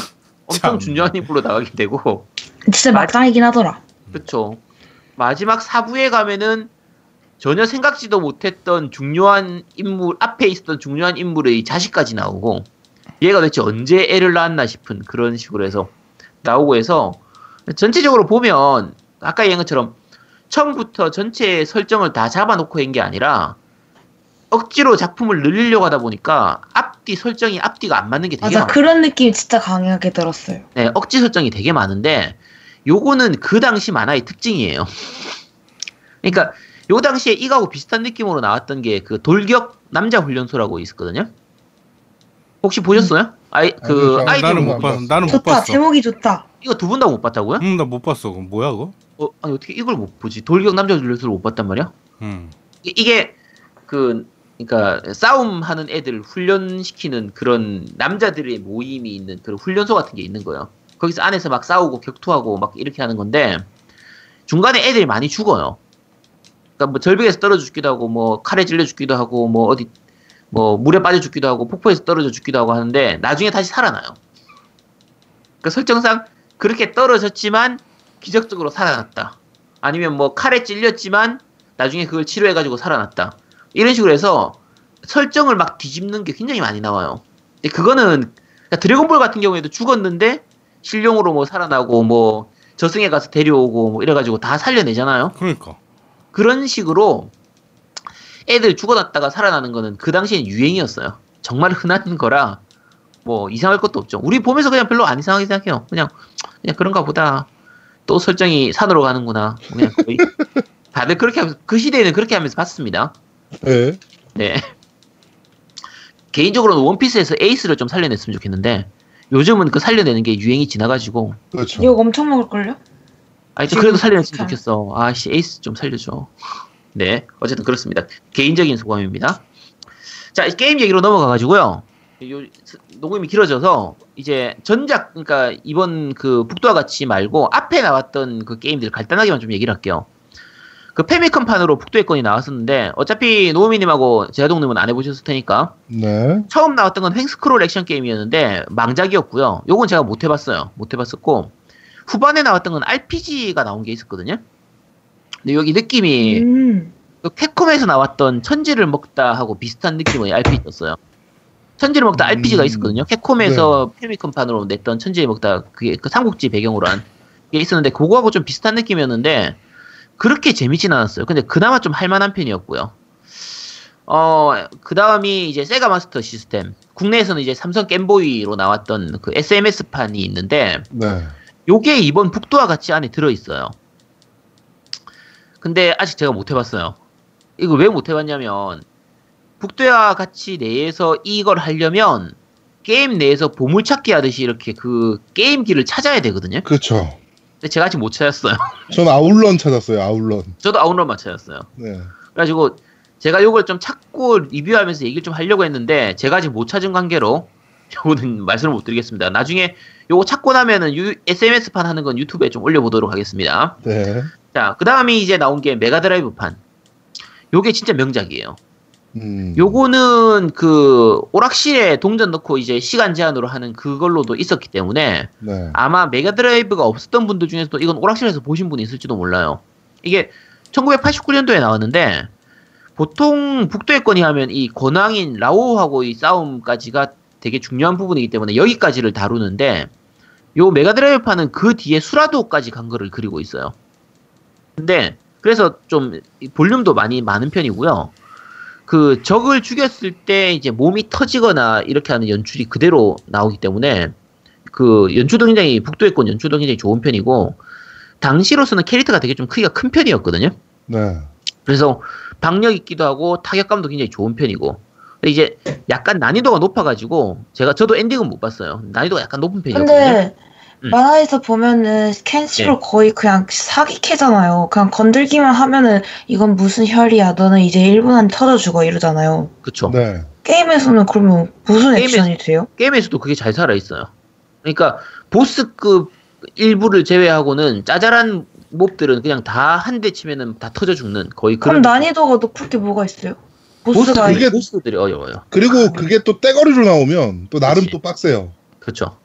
엄청 참. 중요한 인물로 나가게 되고 진짜 막장이긴 하더라. 그렇죠. 마지막 4부에 가면은 전혀 생각지도 못했던 중요한 인물 앞에 있었던 중요한 인물의 자식까지 나오고 얘가 도대체 언제 애를 낳았나 싶은 그런 식으로 해서 나오고 해서 전체적으로 보면 아까 얘기한 것처럼 처음부터 전체 설정을 다 잡아놓고 한 게 아니라 억지로 작품을 늘리려고 하다 보니까 앞뒤 설정이 앞뒤가 안 맞는 게 되게 맞아 많아요. 그런 느낌이 진짜 강하게 들었어요. 네, 억지 설정이 되게 많은데 요거는 그 당시 만화의 특징이에요. 그러니까 요 당시에 이거하고 비슷한 느낌으로 나왔던 게 그 돌격 남자 훈련소라고 있었거든요. 혹시 보셨어요? 아이 그 아니요, 아이디 나는 못 봤. 봤어. 나는 못 좋다 봤어. 제목이 좋다. 이거 두 분 다 못 봤다고요? 응, 나 못 봤어. 그럼 뭐야 그거? 어, 아니 어떻게 이걸 못 보지? 돌격 남자 훈련소를 못 봤단 말이야? 응. 이- 이게 그 그러니까 싸움하는 애들 훈련시키는 그런 남자들의 모임이 있는 그런 훈련소 같은 게 있는 거예요. 거기서 안에서 막 싸우고 격투하고 막 이렇게 하는 건데 중간에 애들이 많이 죽어요. 그러니까 뭐 절벽에서 떨어져 죽기도 하고 뭐 칼에 찔려 죽기도 하고 뭐 어디 뭐 물에 빠져 죽기도 하고 폭포에서 떨어져 죽기도 하고 하는데 나중에 다시 살아나요. 그러니까 설정상 그렇게 떨어졌지만 기적적으로 살아났다. 아니면 뭐 칼에 찔렸지만 나중에 그걸 치료해가지고 살아났다. 이런 식으로 해서 설정을 막 뒤집는 게 굉장히 많이 나와요. 근데 그거는 그러니까 드래곤볼 같은 경우에도 죽었는데 실용으로 뭐 살아나고 뭐 저승에 가서 데려오고 뭐 이래가지고 다 살려내잖아요. 그러니까. 그런 식으로 애들 죽어났다가 살아나는 거는 그 당시엔 유행이었어요. 정말 흔한 거라 뭐 이상할 것도 없죠. 우리 보면서 그냥 별로 안 이상하게 생각해요. 그냥 그냥 그런가 보다. 또 설정이 산으로 가는구나. 그냥 거의 [laughs] 다들 그렇게 하면서 그 시대에는 그렇게 하면서 봤습니다. 예. 네. 개인적으로는 원피스에서 에이스를 좀 살려냈으면 좋겠는데 요즘은 그 살려내는 게 유행이 지나가지고 그렇죠. 욕 엄청 먹을걸요? 아니 좀 그래도 살려냈으면 잘- 좋겠어. 아씨 에이스 좀 살려줘. 네, 어쨌든 그렇습니다. 개인적인 소감입니다. 자, 이 게임 얘기로 넘어가가지고요. 요 스- 녹음이 길어져서 이제 전작 그러니까 이번 그 북두와 같이 말고 앞에 나왔던 그 게임들 간단하게만 좀 얘기를 할게요. 그 패미컴판으로 북두의 권이 나왔었는데 어차피 노우미님하고 제아동님은 안 해보셨을 테니까 네. 처음 나왔던 건 횡스크롤 액션 게임이었는데 망작이었고요. 요건 제가 못 해봤어요. 못 해봤었고 후반에 나왔던 건 RPG가 나온 게 있었거든요. 근데 여기 느낌이 음. 그 캡콤에서 나왔던 천지를 먹다 하고 비슷한 느낌의 RPG였어요. 천지를 먹다 음. RPG가 있었거든요. 캡콤에서 페미컴판으로 냈던 천지를 먹다 그게 그 삼국지 배경으로 한 게 있었는데 그거하고 좀 비슷한 느낌이었는데 그렇게 재밌진 않았어요. 근데 그나마 좀 할만한 편이었고요. 어, 그 다음이 이제 세가 마스터 시스템. 국내에서는 이제 삼성 겜보이로 나왔던 그 SMS판이 있는데, 네. 요게 이번 북도와 같이 안에 들어있어요. 근데 아직 제가 못 해봤어요. 이거 왜 못 해봤냐면, 북도와 같이 내에서 이걸 하려면, 게임 내에서 보물찾기 하듯이 이렇게 그 게임기를 찾아야 되거든요. 그렇죠. 근데 제가 아직 못 찾았어요. [laughs] 전 아울런 찾았어요. 아울런. 저도 아웃런만 찾았어요. 네. 그래가지고 제가 요걸 좀 찾고 리뷰하면서 얘기를 좀 하려고 했는데 제가 아직 못 찾은 관계로 [laughs] 요거는 말씀을 못 드리겠습니다. 나중에 요거 찾고 나면은 유, SMS판 하는 건 유튜브에 좀 올려보도록 하겠습니다. 네. 자, 그 다음이 이제 나온 게 메가드라이브판. 요게 진짜 명작이에요. 음. 요거는 그 오락실에 동전 넣고 이제 시간 제한으로 하는 그걸로도 있었기 때문에 네. 아마 메가드라이브가 없었던 분들 중에서도 이건 오락실에서 보신 분이 있을지도 몰라요. 이게 1989년도에 나왔는데 보통 북도의 건이 하면 이 권왕인 라오하고 이 싸움까지가 되게 중요한 부분이기 때문에 여기까지를 다루는데 요 메가드라이브판은 그 뒤에 수라도까지 간 거를 그리고 있어요. 근데 그래서 좀이 볼륨도 많이 많은 편이고요. 그 적을 죽였을 때 이제 몸이 터지거나 이렇게 하는 연출이 그대로 나오기 때문에 그 연출도 굉장히 북도의 건 연출도 굉장히 좋은 편이고 당시로서는 캐릭터가 되게 좀 크기가 큰 편이었거든요. 네. 그래서 박력 있기도 하고 타격감도 굉장히 좋은 편이고 근데 이제 약간 난이도가 높아가지고 제가 저도 엔딩은 못 봤어요. 난이도가 약간 높은 편이었거든요. 근데 음. 만화에서 보면은 캔시로 네. 거의 그냥 사기캐잖아요. 그냥 건들기만 하면은 이건 무슨 혈이야. 너는 이제 1분 안에 터져 죽어 이러잖아요. 그쵸. 네. 게임에서는 그러면 무슨 게임에서- 액션이 돼요? 게임에서도 그게 잘 살아 있어요. 그러니까 보스급 일부를 제외하고는 짜잘한 몹들은 그냥 다 한 대 치면은 다 터져 죽는 거의 그럼 그런 난이도가 높을 게 뭐가 있어요? 보스 보스가 그게- 보스들이 어려워요. 그리고 그게 또 떼거리로 나오면 또 나름 그치. 또 빡세요. 그렇죠.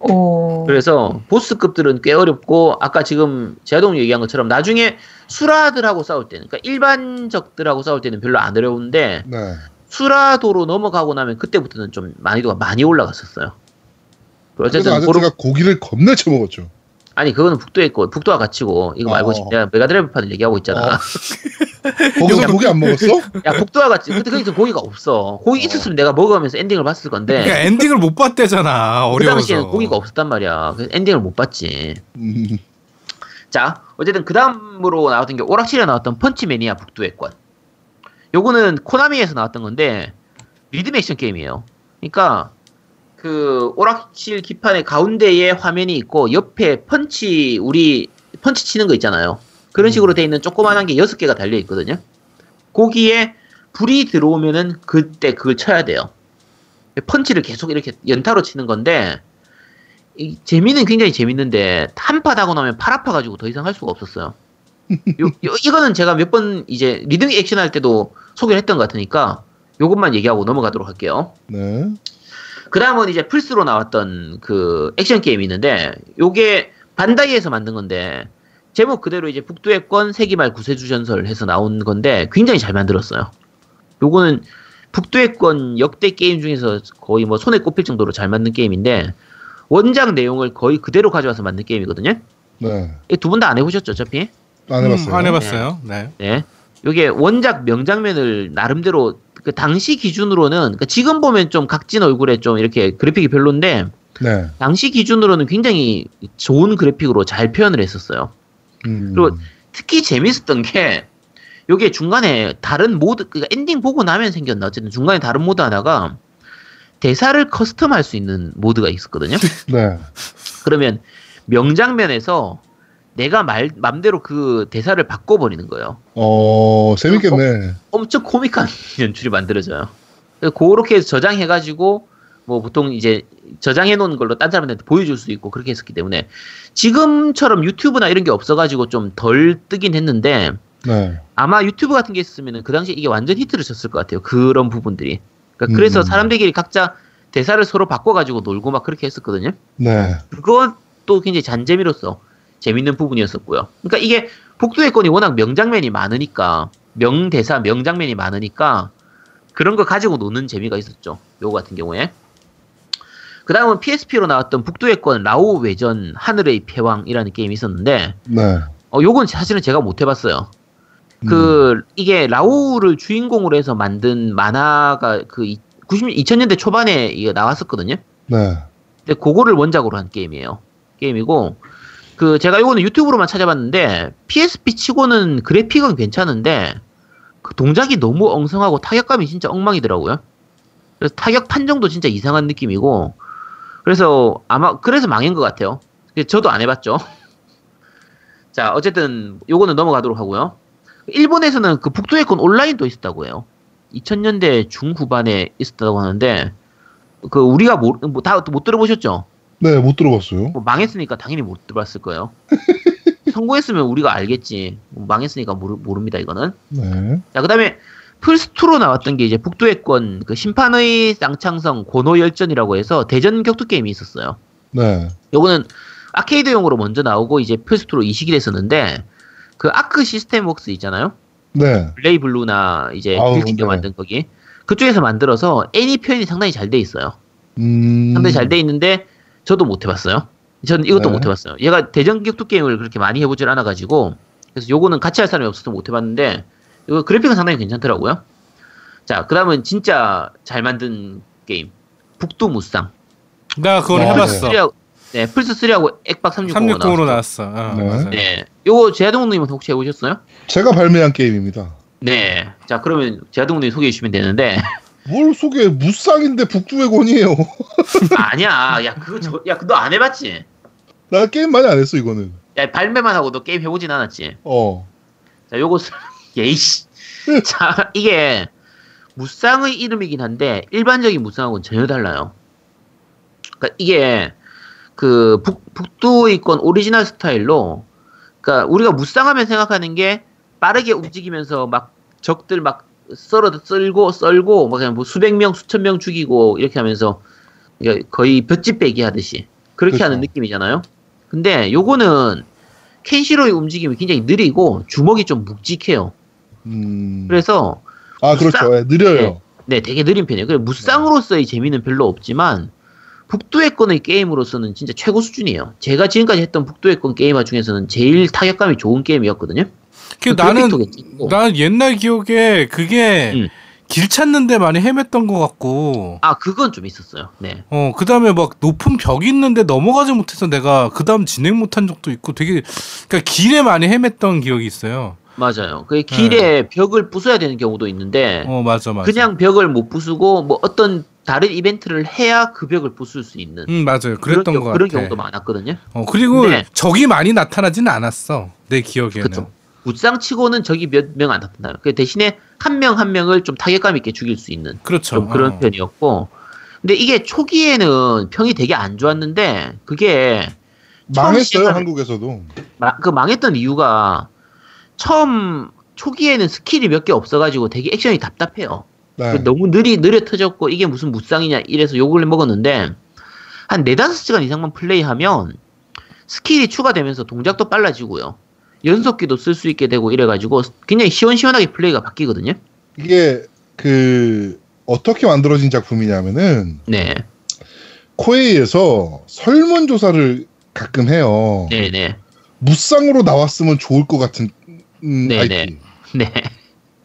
오. 그래서 보스급들은 꽤 어렵고 아까 지금 제동 얘기한 것처럼 나중에 수라들하고 싸울 때는 그러니까 일반 적들하고 싸울 때는 별로 안 어려운데 네. 수라도로 넘어가고 나면 그때부터는 좀 난이도가 많이 올라갔었어요. 어쨌든 아저씨가 그런- 고기를 겁내 쳐먹었죠. 아니 그거는 북두에 있고 북두와 같이고 이거 말고 어. 지금 내가 메가드라이브판을 얘기하고 있잖아. 어. [laughs] 거기서 고기 안 먹었어? 야 북두와 같이 근데 거기서 고기가 없어. 고기 있었으면 내가 먹으면서 엔딩을 봤을 건데 그러니까 엔딩을 못 봤대잖아. 그 어려워서. 당시에는 고기가 없었단 말이야. 그래서 엔딩을 못 봤지. 음. 자, 어쨌든 그 다음으로 나왔던 게 오락실에 나왔던 펀치매니아 북두의 권. 요거는 코나미에서 나왔던 건데 리듬 액션 게임이에요. 그러니까 그 오락실 기판의 가운데에 화면이 있고 옆에 펀치 우리 펀치 치는 거 있잖아요. 그런 식으로 돼 있는 조그만한 게 여섯 개가 달려 있거든요. 거기에 불이 들어오면은 그때 그걸 쳐야 돼요. 펀치를 계속 이렇게 연타로 치는 건데 이 재미는 굉장히 재밌는데 한판 하고 나면 팔 아파가지고 더 이상 할 수가 없었어요. 요, 요- 이거는 제가 몇 번 이제 리듬 액션 할 때도 소개를 했던 것 같으니까 요것만 얘기하고 넘어가도록 할게요. 네. 그 다음은 이제 플스로 나왔던 그 액션 게임이 있는데 요게 반다이에서 만든 건데 제목 그대로 이제 북두의 권 세기말 구세주 전설 해서 나온 건데 굉장히 잘 만들었어요. 요거는 북두의 권 역대 게임 중에서 거의 뭐 손에 꼽힐 정도로 잘 만든 게임인데 원작 내용을 거의 그대로 가져와서 만든 게임이거든요. 네. 두 분 다 안 해보셨죠, 어차피? 안 해봤어요. 음, 안 해봤어요. 네. 네. 요게 원작 명장면을 나름대로 그 당시 기준으로는 그러니까 지금 보면 좀 각진 얼굴에 좀 이렇게 그래픽이 별론데 네. 당시 기준으로는 굉장히 좋은 그래픽으로 잘 표현을 했었어요. 음. 그리고 특히 재밌었던 게 요게 중간에 다른 모드 그러니까 엔딩 보고 나면 생겼나 어쨌든 중간에 다른 모드 하나가 대사를 custom할 수 있는 모드가 있었거든요. [laughs] 네. 그러면 명장면에서 내가 말 맘대로 그 대사를 바꿔버리는 거예요. 어, 재밌겠네. 엄 청 코믹한 [laughs] 연출이 만들어져요. 그렇게 해서 저장해가지고 뭐 보통 이제 저장해 놓은 걸로 딴 사람한테 보여줄 수 있고 그렇게 했었기 때문에 지금처럼 유튜브나 이런 게 없어가지고 좀 덜 뜨긴 했는데 네. 아마 유튜브 같은 게 있으면 그 당시에 이게 완전 히트를 쳤을 것 같아요. 그런 부분들이. 그러니까 그래서 음. 사람들끼리 각자 대사를 서로 바꿔가지고 놀고 막 그렇게 했었거든요. 네. 그것도 굉장히 잔재미로서 재밌는 부분이었었고요. 그러니까 이게 북두의 건이 워낙 명장면이 많으니까 명대사 명장면이 많으니까 그런 거 가지고 노는 재미가 있었죠. 요거 같은 경우에. 그 다음은 PSP로 나왔던 북두의 건 라오 외전 하늘의 패왕이라는 게임이 있었는데 네. 어 요건 사실은 제가 못 해봤어요. 음. 그 이게 라오를 주인공으로 해서 만든 만화가 그 90, 2000년대 초반에 이게 나왔었거든요. 네. 근데 그거를 원작으로 한 게임이에요. 게임이고 그 제가 이거는 유튜브로만 찾아봤는데 PSP 치고는 그래픽은 괜찮은데 그 동작이 너무 엉성하고 타격감이 진짜 엉망이더라고요. 그래서 타격 판정도 진짜 이상한 느낌이고 그래서 아마 그래서 망한 것 같아요. 저도 안 해봤죠. [laughs] 자 어쨌든 요거는 넘어가도록 하고요. 일본에서는 그 북두의 건 온라인도 있었다고 해요. 2000년대 중후반에 있었다고 하는데 그 우리가 뭐다못 들어보셨죠? 네, 못 들어봤어요. 뭐 망했으니까 당연히 못 들어봤을 거예요. [laughs] 성공했으면 우리가 알겠지. 뭐 망했으니까 모르, 모릅니다 이거는. 네. 자 그다음에 플스2로 나왔던 게 이제 북두의 권 그 심판의 쌍창성 고노열전이라고 해서 대전 격투 게임이 있었어요. 네. 요거는 아케이드용으로 먼저 나오고 이제 플스2로 이식이 됐었는데 그 아크 시스템 웍스 있잖아요. 네. 블레이블루나 이제 길티기어 네. 만든 거기 그쪽에서 만들어서 애니 표현이 상당히 잘 돼 있어요. 음. 상당히 잘 돼 있는데 저도 못 해봤어요. 저는 이것도 네. 못 해봤어요. 제가 대전 격투 게임을 그렇게 많이 해보질 않아가지고 그래서 요거는 같이 할 사람이 없어서 못 해봤는데 이거 그래픽은 상당히 괜찮더라고요. 자, 그 다음은 진짜 잘 만든 게임 북두 무쌍. 나 그걸 아, 해봤어. 네. 3하고 네, 플스 3하고 액박 360으로 360으로 나왔어. 어, 네. 네, 요거 제아동님은 혹시 해보셨어요? 제가 발매한 게임입니다. 네, 자 그러면 제아동님 소개해 주시면 되는데 뭘 소개? 무쌍인데 북두의 권이에요. [laughs] 아니야, 야 그거 저, 야 너 안 해봤지? 나 게임 많이 안 했어 이거는. 야 발매만 하고 너 게임 해보진 않았지? 어. 자, 요것을 예이씨. [laughs] 자, 이게 무쌍의 이름이긴 한데 일반적인 무쌍하고는 전혀 달라요. 그러니까 이게 그 북, 북두의권 오리지널 스타일로 그러니까 우리가 무쌍하면 생각하는 게 빠르게 움직이면서 막 적들 막 썰어 썰고 썰고 막 그냥 뭐 수백 명 수천 명 죽이고 이렇게 하면서 이게 거의 볏짚 베기 하듯이 그렇게 그렇죠. 하는 느낌이잖아요. 근데 요거는 켄시로의 움직임이 굉장히 느리고 주먹이 좀 묵직해요. 음. 그래서 아 그렇죠. 예, 느려요. 네, 되게 느린 편이에요. 그래 무쌍으로서의 재미는 별로 없지만 북두의 건의 게임으로서는 진짜 최고 수준이에요. 제가 지금까지 했던 북두의 건 게임화 중에서는 제일 타격감이 좋은 게임이었거든요. 그그 나는. 난 옛날 기억에 그게 음. 길 찾는데 많이 헤맸던 것 같고. 아 그건 좀 있었어요. 네. 어, 그 다음에 막 높은 벽이 있는데 넘어가지 못해서 내가 그 다음 진행 못한 적도 있고 되게, 그니까 길에 많이 헤맸던 기억이 있어요. 맞아요. 그 길에 벽을 부숴야 되는 경우도 있는데 어, 맞아, 맞아. 그냥 벽을 못 부수고 뭐 어떤 다른 이벤트를 해야 그 벽을 부술 수 있는 음, 맞아요. 그런, 그랬던 경우, 것 그런 같아. 경우도 많았거든요. 어, 그리고 네. 적이 많이 나타나지는 않았어. 내 기억에는. 그쵸. 무쌍치고는 적이 몇 명 안 나타나요. 그 대신에 한 명한 명을 좀 타격감 있게 죽일 수 있는 그렇죠. 좀 그런 어. 편이었고. 근데 이게 초기에는 평이 되게 안 좋았는데 그게 망했어요 시작하는- 한국에서도. 마- 그 망했던 이유가 처음 초기에는 스킬이 몇 개 없어가지고 되게 액션이 답답해요. 네. 그 너무 느리 느려 터졌고 이게 무슨 무쌍이냐 이래서 욕을 먹었는데 한 네다섯 시간 이상만 플레이하면 스킬이 추가되면서 동작도 빨라지고요. 연속기도 쓸 수 있게 되고 이래가지고 굉장히 시원시원하게 플레이가 바뀌거든요. 이게 그 어떻게 만들어진 작품이냐면은 네. 코에이에서 설문조사를 가끔 해요. 네네. 무쌍으로 나왔으면 좋을 것 같은 음, 네, IP. 네.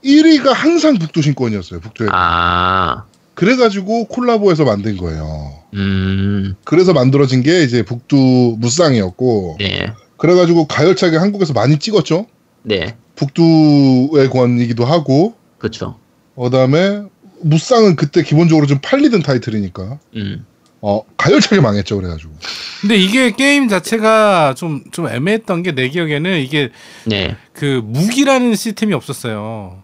1위가 [laughs] 항상 북두 신권이었어요. 북두에. 아. 그래가지고 콜라보해서 만든 거예요. 음. 그래서 만들어진 게 이제 북두 무쌍이었고, 네. 그래가지고 가열차게 한국에서 많이 찍었죠. 네. 북두의 권이기도 하고, 그렇죠. 그다음에 무쌍은 그때 기본적으로 좀 팔리던 타이틀이니까, 음. 어 가열차게 망했죠. 그래가지고. 근데 이게 게임 자체가 좀 좀 애매했던 게 내 기억에는 이게 네. 그 무기라는 시스템이 없었어요.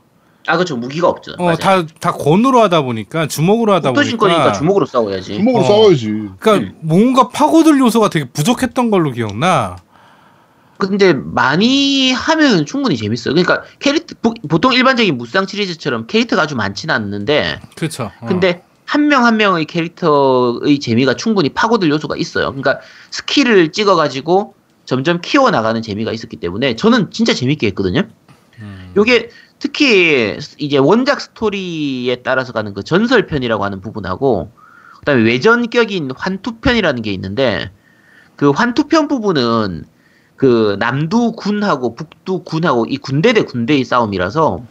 아 그렇죠. 무기가 없죠. 어, 다, 다 권으로 하다 보니까 주먹으로 하다 보니까. 주먹으로 싸워야지. 주먹으로 어. 싸워야지. 그러니까 음. 뭔가 파고들 요소가 되게 부족했던 걸로 기억나. 근데 많이 하면 충분히 재밌어요. 그러니까 캐릭터 보- 보통 일반적인 무쌍 시리즈처럼 캐릭터가 아주 많지는 않는데 그렇죠. 어. 근데 한명한 명의 캐릭터의 재미가 충분히 파고들 요소가 있어요. 그러니까 스킬을 찍어가지고 점점 키워 나가는 재미가 있었기 때문에 저는 진짜 재밌게 했거든요. 음. 요게 특히 이제 원작 스토리에 따라서 가는 그 전설편이라고 하는 부분하고 그다음에 외전격인 환투편이라는 게 있는데 그 환투편 부분은 그 남두 군하고 북두 군하고 이 군대 대 군대의 싸움이라서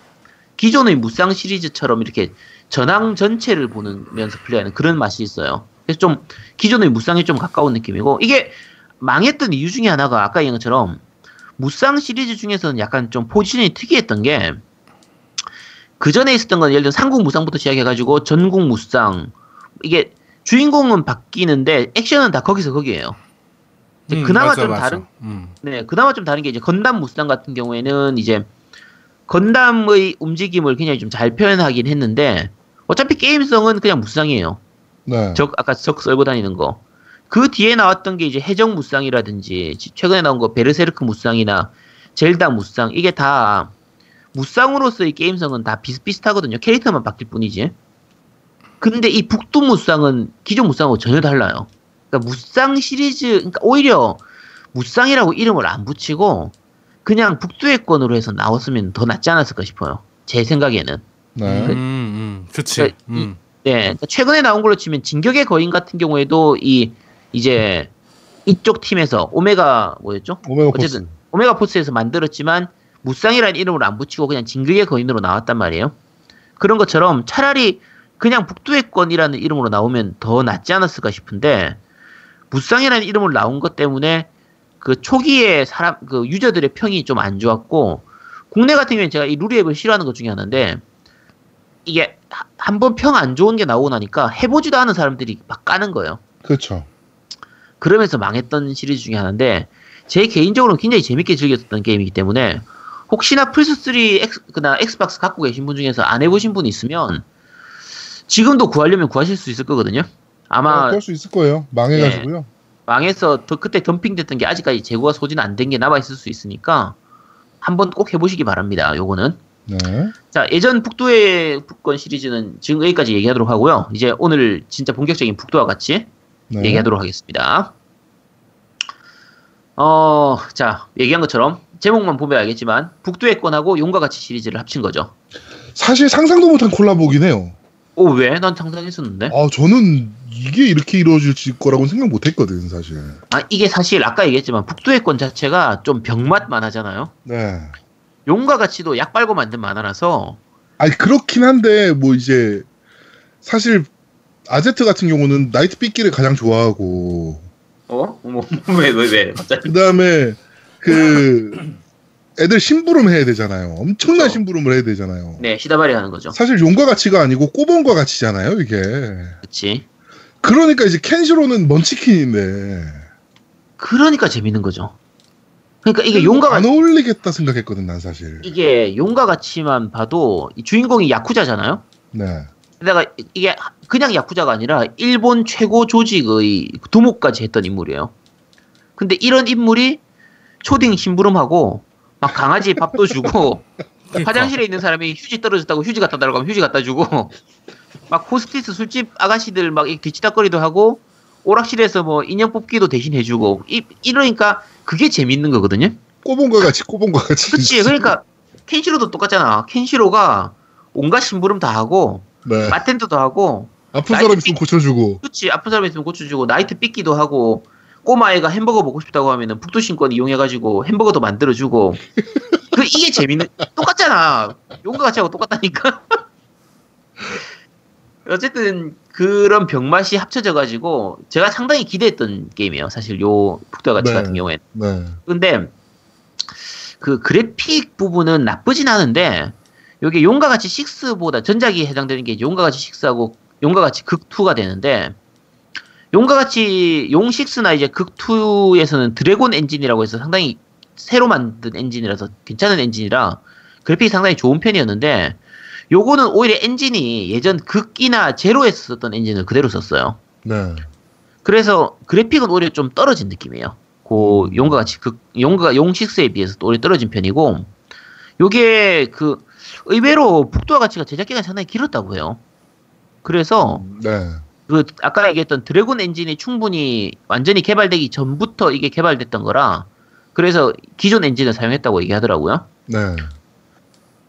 기존의 무쌍 시리즈처럼 이렇게 전황 전체를 보면서 플레이하는 그런 맛이 있어요. 그래서 좀 기존의 무쌍에 좀 가까운 느낌이고 이게 망했던 이유 중에 하나가 아까 얘기한 것처럼 무쌍 시리즈 중에서는 약간 좀 포지션이 특이했던 게 그 전에 있었던 건 예를 들어 삼국 무쌍부터 시작해가지고 전국 무쌍 이게 주인공은 바뀌는데 액션은 다 거기서 거기에요. 음, 그나마 맞아, 좀 맞아. 다른 음. 네, 그나마 좀 다른 게 이제 건담 무쌍 같은 경우에는 이제 건담의 움직임을 굉장히 좀 잘 표현하긴 했는데 어차피 게임성은 그냥 무쌍이에요. 네. 적 아까 적 썰고 다니는 거. 그 뒤에 나왔던 게 이제 해적 무쌍이라든지 지- 최근에 나온 거 베르세르크 무쌍이나 젤다 무쌍 이게 다 무쌍으로서의 게임성은 다 비슷비슷하거든요. 캐릭터만 바뀔 뿐이지. 근데 이 북두 무쌍은 기존 무쌍하고 전혀 달라요. 그러니까 무쌍 시리즈, 그러니까 오히려 무쌍이라고 이름을 안 붙이고 그냥 북두의 권으로 해서 나왔으면 더 낫지 않았을까 싶어요. 제 생각에는. 네. 음, 음, 그치. 그러니까 이- 음. 네, 그러니까 최근에 나온 걸로 치면 진격의 거인 같은 경우에도 이 이제 이쪽 팀에서 오메가 뭐였죠? 오메가 포스. 어쨌든 오메가 포스에서 만들었지만 무쌍이라는 이름을 안 붙이고 그냥 진격의 거인으로 나왔단 말이에요. 그런 것처럼 차라리 그냥 북두의 권이라는 이름으로 나오면 더 낫지 않았을까 싶은데 무쌍이라는 이름으로 나온 것 때문에 그 초기에 사람 그 유저들의 평이 좀 안 좋았고 국내 같은 경우에 제가 이 루리웹을 싫어하는 것 중에 하나인데 이게 한 번 평 안 좋은 게 나오고 나니까 해보지도 않은 사람들이 막 까는 거예요. 그렇죠. 그러면서 망했던 시리즈 중에 하나인데 제 개인적으로는 굉장히 재밌게 즐겼던 게임이기 때문에 혹시나 플스3 엑스, 그나 엑스박스 갖고 계신 분 중에서 안 해보신 분 있으면 지금도 구하려면 구하실 수 있을 거거든요. 아마 그럴 수 있을 거예요. 망해가지고요. 망해서 더 그때 덤핑됐던 게 아직까지 재고가 소진 안 된 게 남아 있을 수 있으니까 한번 꼭 해보시기 바랍니다. 요거는 네. 자 예전 북도의 북권 시리즈는 지금 여기까지 얘기하도록 하고요. 이제 오늘 진짜 본격적인 북도와 같이 네. 얘기하도록 하겠습니다. 어, 자, 얘기한 것처럼 제목만 보면 알겠지만 북두의 권하고 용과 같이 시리즈를 합친 거죠. 사실 상상도 못한 콜라보긴 해요. 오, 왜? 난 상상했었는데. 아, 저는 이게 이렇게 이루어질 거라고는 생각 못 했거든, 사실. 아, 이게 사실 아까 얘기했지만 북두의 권 자체가 좀 병맛 만화잖아요. 네. 용과 같이도 약 빨고 만든 만화라서 아니, 그렇긴 한데, 뭐, 이제, 사실, 아제트 같은 경우는 나이트 삐끼를 가장 좋아하고, 어? 뭐, 왜, 왜, 왜? 갑자기. 그 다음에, 그, 애들 심부름 해야 되잖아요. 엄청난 그쵸. 심부름을 해야 되잖아요. 네, 시다바리 하는 거죠. 사실 용과 가치가 아니고 꼬본과 가치잖아요, 이게. 그치. 그러니까 이제 켄시로는 먼치킨인데. 그러니까 재밌는 거죠. 그러니까 이게 용과 안 어울리겠다 생각했거든, 난 사실. 이게 용과 같이만 봐도 이 주인공이 야쿠자잖아요? 네. 게다가 이게 그냥 야쿠자가 아니라 일본 최고 조직의 두목까지 했던 인물이에요. 근데 이런 인물이 초딩 심부름하고 막 강아지 밥도 주고 [laughs] 그러니까. 화장실에 있는 사람이 휴지 떨어졌다고 휴지 갖다 달라고 하면 휴지 갖다 주고 [laughs] 막 호스티스 술집 아가씨들 막 뒤치다거리도 하고 오락실에서 뭐 인형 뽑기도 대신 해주고 이, 이러니까 그게 재밌는 거거든요. 꼬본과 같이, 꼬본과 같이. 그치. 그러니까 켄시로도 똑같잖아. 켄시로가 온갖 심부름 다 하고 네. 바텐더도 하고 아픈 사람 있으면 고쳐주고. 그렇지 아픈 사람 있으면 고쳐주고 나이트 삐끼도 하고 꼬마애가 햄버거 먹고 싶다고 하면은 북두신권 이용해가지고 햄버거도 만들어주고 [laughs] 그 이게 재밌는 똑같잖아 용과 같이 하고 똑같다니까 [laughs] 어쨌든 그런 병맛이 합쳐져가지고 제가 상당히 기대했던 게임이에요 사실 요 북두와 같이 네. 같은 경우엔 네. 근데 그 그래픽 부분은 나쁘진 않은데 요게 용과 같이 6보다 전작이 해당되는 게 용과 같이 6하고 용과 같이 극2가 되는데 용과 같이 용 6나 이제 극2에서는 드래곤 엔진이라고 해서 상당히 새로 만든 엔진이라서 괜찮은 엔진이라 그래픽이 상당히 좋은 편이었는데 요거는 오히려 엔진이 예전 극이나 제로에서 썼던 엔진을 그대로 썼어요. 네. 그래서 그래픽은 오히려 좀 떨어진 느낌이에요. 그 용과 같이 그 용과 용6에 비해서 또 오히려 떨어진 편이고 요게 그 의외로 북두와 같이가 제작 기간이 상당히 길었다고 해요. 그래서 네. 그 아까 얘기했던 드래곤 엔진이 충분히 완전히 개발되기 전부터 이게 개발됐던 거라 그래서 기존 엔진을 사용했다고 얘기하더라고요. 네.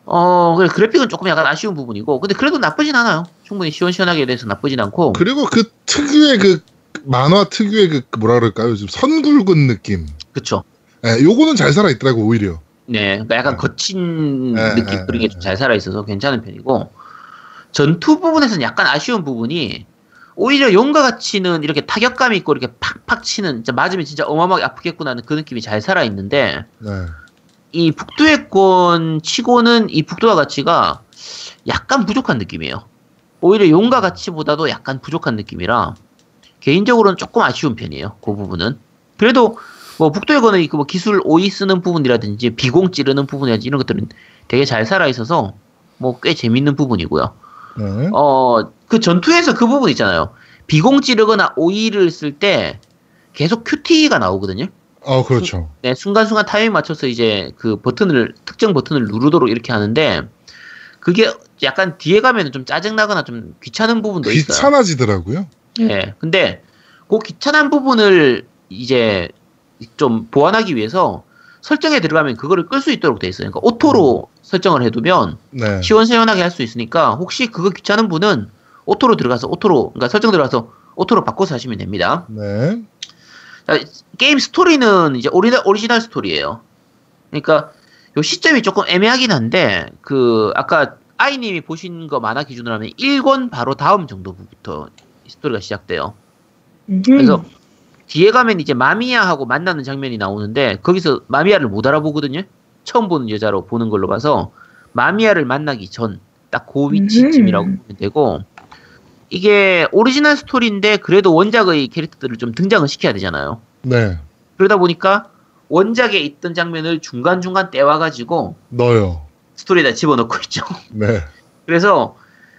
어, 그래 그래픽은 조금 약간 아쉬운 부분이고 근데 그래도 나쁘진 않아요. 충분히 시원시원하게 돼서 나쁘진 않고 그리고 그 특유의 그 만화 특유의 그 뭐라 그럴까요? 좀 선굵은 느낌. 그쵸. 예, 요거는 잘 살아 있더라고 오히려. 네, 그러니까 약간 거친 네, 느낌 네, 그런 게 네, 좀잘 살아 있어서 괜찮은 편이고 전투 부분에서는 약간 아쉬운 부분이 오히려 용과 같이는 이렇게 타격감 있고 이렇게 팍팍 치는 진짜 맞으면 진짜 어마어마하게 아프겠구나 하는 그 느낌이 잘 살아 있는데 네. 이 북두의 권 치고는 이 북두와 같이가 약간 부족한 느낌이에요. 오히려 용과 같이보다도 약간 부족한 느낌이라 개인적으로는 조금 아쉬운 편이에요. 그 부분은. 그래도 뭐 권의 그뭐 기술 오이 쓰는 부분이라든지 비공 찌르는 부분이라든지 이런 것들은 되게 잘 살아 있어서 뭐 꽤 재밌는 부분이고요. 네. 어, 그 전투에서 그 부분 있잖아요. 비공 찌르거나 오이를 쓸 때 계속 QTE가 나오거든요. 어, 그렇죠. 네, 순간순간 타이밍 맞춰서 이제 그 버튼을, 특정 버튼을 누르도록 이렇게 하는데, 그게 약간 뒤에 가면 좀 짜증나거나 좀 귀찮은 부분도 있어요. 귀찮아지더라고요. 네. 근데, 그 귀찮은 부분을 이제 좀 보완하기 위해서 설정에 들어가면 그거를 끌 수 있도록 돼 있어요. 그러니까 auto로 설정을 해두면 네. 시원시원하게 할 수 있으니까 혹시 그거 귀찮은 분은 auto로 들어가서 auto로, 그러니까 설정 들어가서 auto로 바꿔서 하시면 됩니다. 네. 자, 게임 스토리는 이제 오리지널, 오리지널 스토리예요. 그러니까 요 시점이 조금 애매하긴 한데 그 아까 아이님이 보신 거 만화 기준으로 하면 1권 바로 다음 정도부터 스토리가 시작돼요. 그래서 뒤에 가면 이제 마미야하고 만나는 장면이 나오는데 거기서 마미야를 못 알아보거든요. 처음 보는 여자로 보는 걸로 봐서 마미야를 만나기 전 딱 그 위치쯤이라고 음. 보면 되고 이게 오리지널 스토리인데 그래도 원작의 캐릭터들을 좀 등장을 시켜야 되잖아요. 네. 그러다 보니까 원작에 있던 장면을 중간중간 떼와가지고 넣어요. 스토리에다 집어넣고 있죠. 네. [laughs] 그래서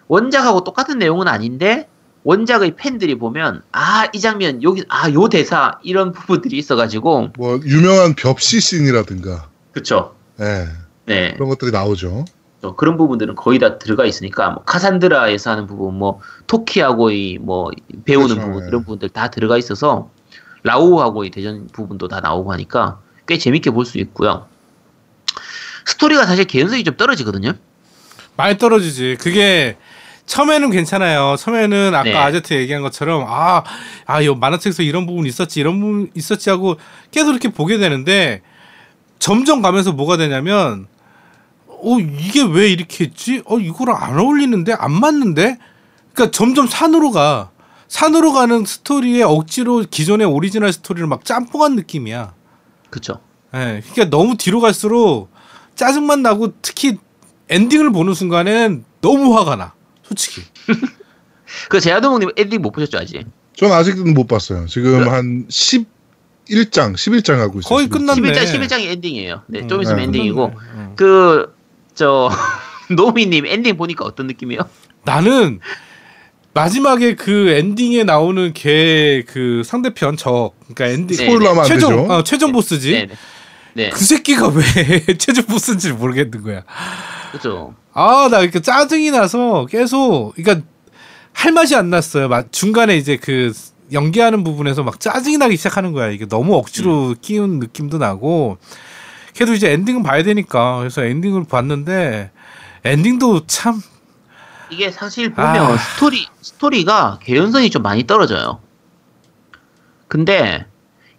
원작하고 똑같은 내용은 아닌데 원작의 팬들이 보면 아 이 장면 여기 아 요 대사 이런 부분들이 있어가지고 뭐 유명한 벽시 씬이라든가. 그쵸 네. 네 그런 것들이 나오죠. 또 그런 부분들은 거의 다 들어가 있으니까 뭐 카산드라에서 하는 부분 뭐 토키하고의 뭐 배우는 그렇죠, 부분 예. 이런 부분들 다 들어가 있어서 라오하고의 대전 부분도 다 나오고 하니까 꽤 재밌게 볼 수 있고요 스토리가 사실 개연성이 좀 떨어지거든요 많이 떨어지지. 그게 처음에는 괜찮아요. 처음에는 아까 네. 아제트 얘기한 것처럼 아, 아, 이 만화책에서 이런 부분 있었지, 이런 부분 있었지 하고 계속 이렇게 보게 되는데 점점 가면서 뭐가 되냐면 어, 이게 왜 이렇게 했지? 어, 이거랑 안 어울리는데? 안 맞는데? 그러니까 점점 산으로 가. 산으로 가는 스토리에 억지로 기존의 오리지널 스토리를 막 짬뽕한 느낌이야. 그쵸 예, 그러니까 너무 뒤로 갈수록 짜증만 나고 특히 엔딩을 보는 순간에는 너무 화가 나. 솔직히. [laughs] 그 제아도목님 엔딩 못 보셨죠 아직 전 아직은 못 봤어요. 지금 그래. 한 11장, 11장 하고 있어요. 거의 11장. 끝났네. 11장 11장이 엔딩이에요 네, 좀 음, 있으면 네. 엔딩이고 음. 그저 [laughs] 노미님 엔딩 보니까 어떤 느낌이에요? 나는 마지막에 그 엔딩에 나오는 걔 그 상대편 적 그러니까 엔딩 네, 스포일러 하면 안 최종 되죠. 어, 최종 보스지. 네, 네. 네, 그 새끼가 왜 [laughs] 최종 보스인지 모르겠는 거야. 그죠. 아, 나 이렇게 짜증이 나서 계속, 그러니까 할 맛이 안 났어요. 막 중간에 이제 그 연기하는 부분에서 막 짜증이 나기 시작하는 거야. 이게 너무 억지로 끼운 느낌도 나고. 그래도 이제 엔딩은 봐야 되니까. 그래서 엔딩을 봤는데, 엔딩도 참, 이게 사실 보면 아. 스토리 스토리가 개연성이 좀 많이 떨어져요. 근데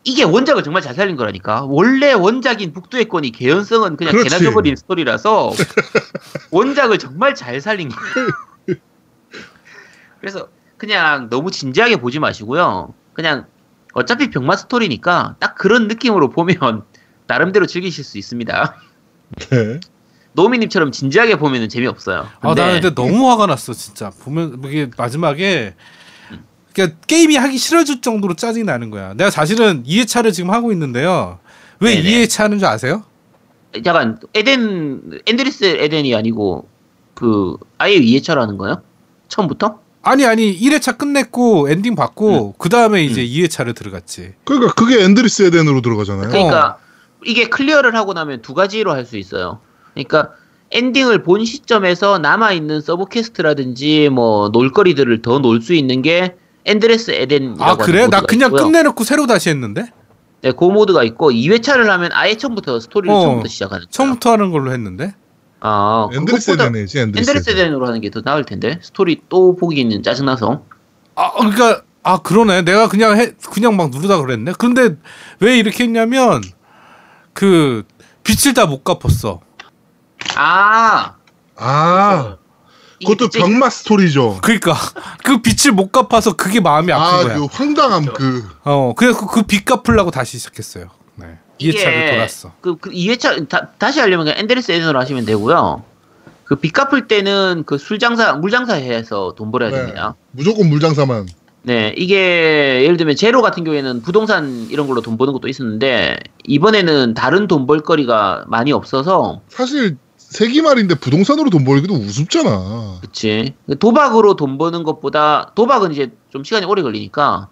이게 원작을 정말 잘 살린 거라니까. 원래 원작인 북두의 권이 개연성은 그냥 그렇지. 개나 줘버린 스토리라서 [laughs] 원작을 정말 잘 살린 거예요. [laughs] 그래서 그냥 너무 진지하게 보지 마시고요. 그냥 어차피 병맛 스토리니까 딱 그런 느낌으로 보면 [laughs] 나름대로 즐기실 수 있습니다. 네. 노미님처럼 진지하게 보면 재미없어요. 아, 나 근데 너무 화가 났어, 진짜. 보면 이게 마지막에 그러니까 게임이 하기 싫어질 정도로 짜증이 나는 거야. 내가 사실은 2회차를 지금 하고 있는데요. 왜 네네. 2회차 하는 줄 아세요? 약간 에덴 endless Eden이 아니고 그 아예 2회차라는 거예요? 처음부터? 아니 아니 1회차 끝냈고 엔딩 음. 받고 그 다음에 이제 2회차를 들어갔지. 그러니까 그게 endless Eden으로 들어가잖아요. 그러니까 이게 클리어를 하고 나면 두 가지로 할 수 있어요. 그러니까 엔딩을 본 시점에서 남아 있는 sub quest라든지 뭐 놀거리들을 더 놀 수 있는 게 endless Eden이라고 아 그래? 나 그냥 있고요. 끝내놓고 새로 다시 했는데 네, 그 모드가 있고 2회차를 하면 아예 처음부터 스토리를 어, 처음부터 시작하는. 처음부터 하는 걸로 했는데. 아, endless 그것보다 Eden이지 endless Eden. Eden으로 하는 게 더 나을 텐데 스토리 또 보기는 짜증나서 아 그러니까 아 그러네. 내가 그냥 해 그냥 막 누르다 그랬네. 근데 왜 이렇게 했냐면 그 빚을 다 못 갚았어. 아 아 그것도 진짜 병맛 스토리죠. 그러니까 그 빚을 못 갚아서 그게 마음이 아픈 아, 거야. 그 황당함 그 어 그래서 그빚 갚으려고 다시 시작했어요. 네. 2회차를 돌았어. 그, 그 2회차 다, 시 하려면 그냥 endless Eden으로 하시면 되고요. 그 빚 갚을 때는 그 술 장사 물 장사 해서 돈 벌어야 네. 됩니다. 무조건 물장사만. 네, 이게 예를 들면 제로 같은 경우에는 부동산 이런 걸로 돈 버는 것도 있었는데 이번에는 다른 돈 벌거리가 많이 없어서 사실 세기말인데 부동산으로 돈 벌기도 우습잖아. 그치. 도박으로 돈 버는 것보다, 도박은 이제 좀 시간이 오래 걸리니까,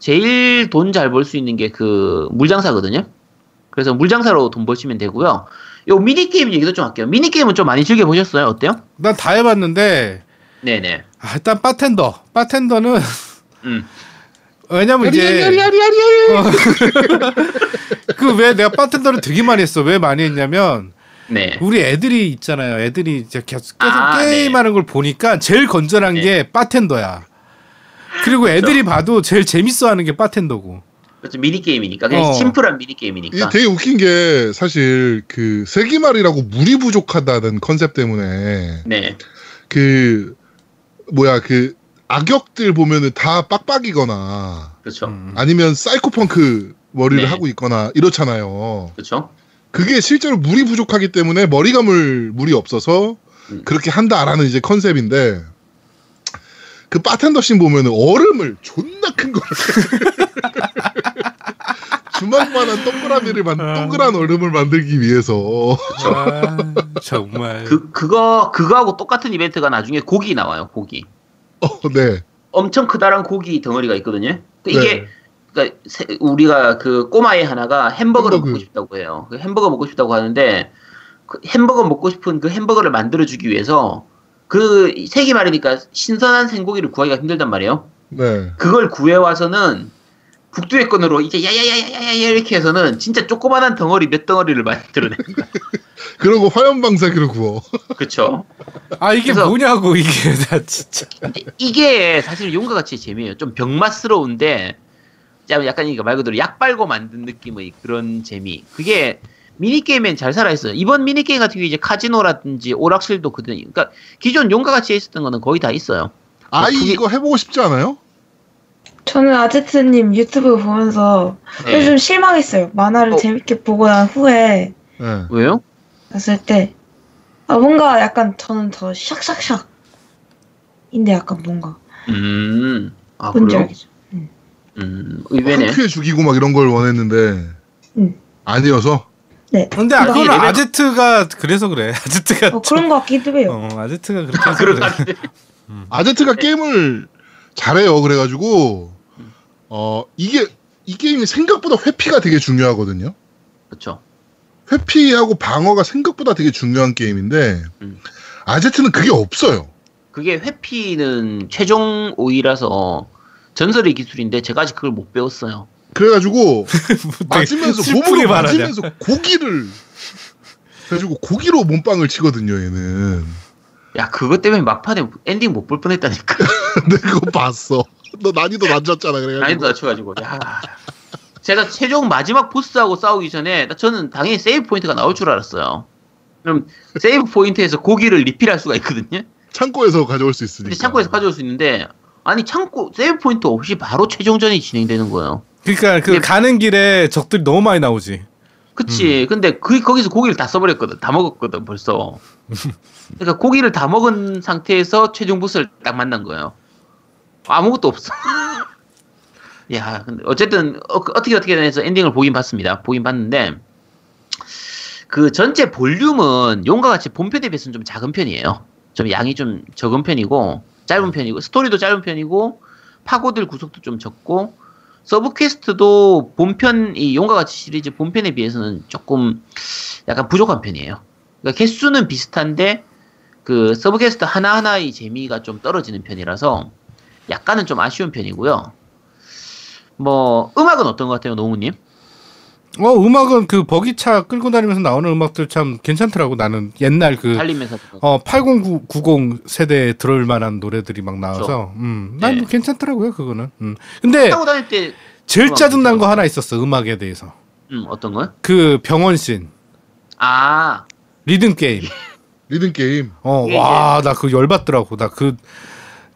제일 돈 잘 벌 수 있는 게 그 물장사거든요. 그래서 물장사로 돈 버시면 되고요. 요 미니게임 얘기도 좀 할게요. 미니게임은 좀 많이 즐겨보셨어요? 어때요? 난 다 해봤는데 네네. 아, 일단 바텐더. 바텐더는 음. 왜냐면 이제 아리아리아리아리. [laughs] 그왜 내가 바텐더를 되게 많이 했어. 왜 많이 했냐면 네. 우리 애들이 있잖아요. 애들이 이제 계속, 계속 아, 게임하는 걸 보니까 제일 건전한 네. 게 바텐더야. 그리고 애들이 봐도 제일 재밌어하는 게 바텐더고. 그렇죠. 미니 게임이니까. 그냥 어. 심플한 이게 미니 게임이니까. 되게 웃긴 게 사실 그 세기말이라고 물이 부족하다는 컨셉 때문에 네. 그 뭐야 그 악역들 보면은 다 빡빡이거나 그렇죠. 음. 아니면 사이코펑크 머리를 네. 하고 있거나 이렇잖아요. 그렇죠. 그게 실제로 물이 부족하기 때문에 머리 감을 물이 없어서 음. 그렇게 한다라는 이제 컨셉인데 그 바텐더 씬 보면은 얼음을 존나 큰 거를 [laughs] 주먹만한 동그라미를 만 아. 동그란 얼음을 만들기 위해서 아, 정말. 그, 그거, 그거하고 똑같은 이벤트가 나중에 고기 나와요, 고기. 어, 네. 엄청 크다란 고기 덩어리가 있거든요. 그 이게 네. 그러니까 세- 우리가 그 꼬마의 하나가 햄버거를 햄버거. 먹고 싶다고 해요. 그 햄버거 먹고 싶다고 하는데 그 햄버거 먹고 싶은 그 햄버거를 만들어 주기 위해서 그 세기 말이니까 신선한 생고기를 구하기가 힘들단 말이에요. 네. 그걸 구해 와서는 북두의 건으로 이제 야야야야야야 이렇게 해서는 진짜 조그만한 덩어리 몇 덩어리를 만들어내. [laughs] 그러고 화염 방사기를 구워. 그렇죠. 아 이게 뭐냐고 이게 나 진짜. 이게 사실 용과 같이 재미예요. 좀 병맛스러운데 야- 약간 이거 말 그대로 약 빨고 만든 느낌의 그런 재미. 그게 미니게임엔 잘 살아있어요. 이번 미니게임 같은 경우 이제 카지노라든지 오락실도 그든 그러니까 기존 용과 같이 있었던 거는 거의 다 있어요. 아이 그게- 이거 해보고 싶지 않아요? 저는 아제트님 유튜브 보면서 네. 좀 실망했어요. 만화를 어. 재밌게 보고 난 후에 네. 왜요? 봤을 때, 아, 뭔가 약간 저는 더 샥샥샥. 인데 약간 뭔가. 음. 아 뭔지 그래요? 알겠죠? 음. 의외네. 한큐에 죽이고 막 이런 걸 원했는데 음. 아니어서 네. 근데 아, 그거는 레벨- 아제트가 그래서 그래. [laughs] 아제트가 어, 그런 것 같기도 해요. 어 아제트가 그렇게 아, 해서 그런 그래. 것 같은데. 아제트가 게임을 잘해요. 그래가지고 어 이게 이 게임이 생각보다 회피가 되게 중요하거든요. 그렇죠. 회피하고 방어가 생각보다 되게 중요한 게임인데 음. 아제트는 그게 없어요. 그게 회피는 최종 오의라서 전설의 기술인데 제가 아직 그걸 못 배웠어요. 그래가지고 [laughs] 되게 맞으면서 몸으로. 맞으면서 고기를 그래가지고 고기로 몸빵을 치거든요. 얘는 야 그것 때문에 막판에 엔딩 못 볼 뻔했다니까. [laughs] 내가 그거 봤어. 너 난이도 낮췄잖아. 그래가지고. 난이도 낮춰가지고 야. 제가 최종 마지막 보스하고 싸우기 전에 나- 저는 당연히 save point가 나올 줄 알았어요. 그럼 save point에서 고기를 리필할 수가 있거든요. 창고에서 가져올 수 있으니까. 근데 창고에서 가져올 수 있는데 아니 창고 save point 없이 바로 최종전이 진행되는 거예요. 그러니까 그 가는 길에 적들이 너무 많이 나오지. 그치. 근데 그 거기서 고기를 다 써버렸거든. 다 먹었거든 벌써. [laughs] 그러니까 고기를 다 먹은 상태에서 최종 보스를 딱 만난 거예요. 아무것도 없어. [laughs] 야, 근데 어쨌든 어, 떻게 어떻게 해서 엔딩을 보긴 봤습니다. 보긴 봤는데 그 전체 볼륨은 용과 같이 본편에 비해서는 좀 작은 편이에요. 좀 양이 좀 적은 편이고 짧은 편이고 스토리도 짧은 편이고 파고들 구석도 좀 적고 sub quest도 본편 이 용과 같이 시리즈 본편에 비해서는 조금 약간 부족한 편이에요. 그러니까 개수는 비슷한데 그 sub quest 하나 하나의 재미가 좀 떨어지는 편이라서 약간은 좀 아쉬운 편이고요. 뭐 음악은 어떤 것 같아요, 노무님? 어 음악은 그 버기차 끌고 다니면서 나오는 음악들 참 괜찮더라고 나는 옛날 그 달리면서 어, 8090 세대에 들을 만한 노래들이 막 나와서, 음, 난 네. 괜찮더라고요, 그거는. 음. 근데 타고 다닐 때 제일 음악 짜증난 괜찮아. 거 하나 있었어, 음악에 대해서. 음, 어떤 거요? 그 병원 씬, 아, 리듬 게임. 리듬 게임. 어, 예, 와, 나 그거 열받더라고. 나 그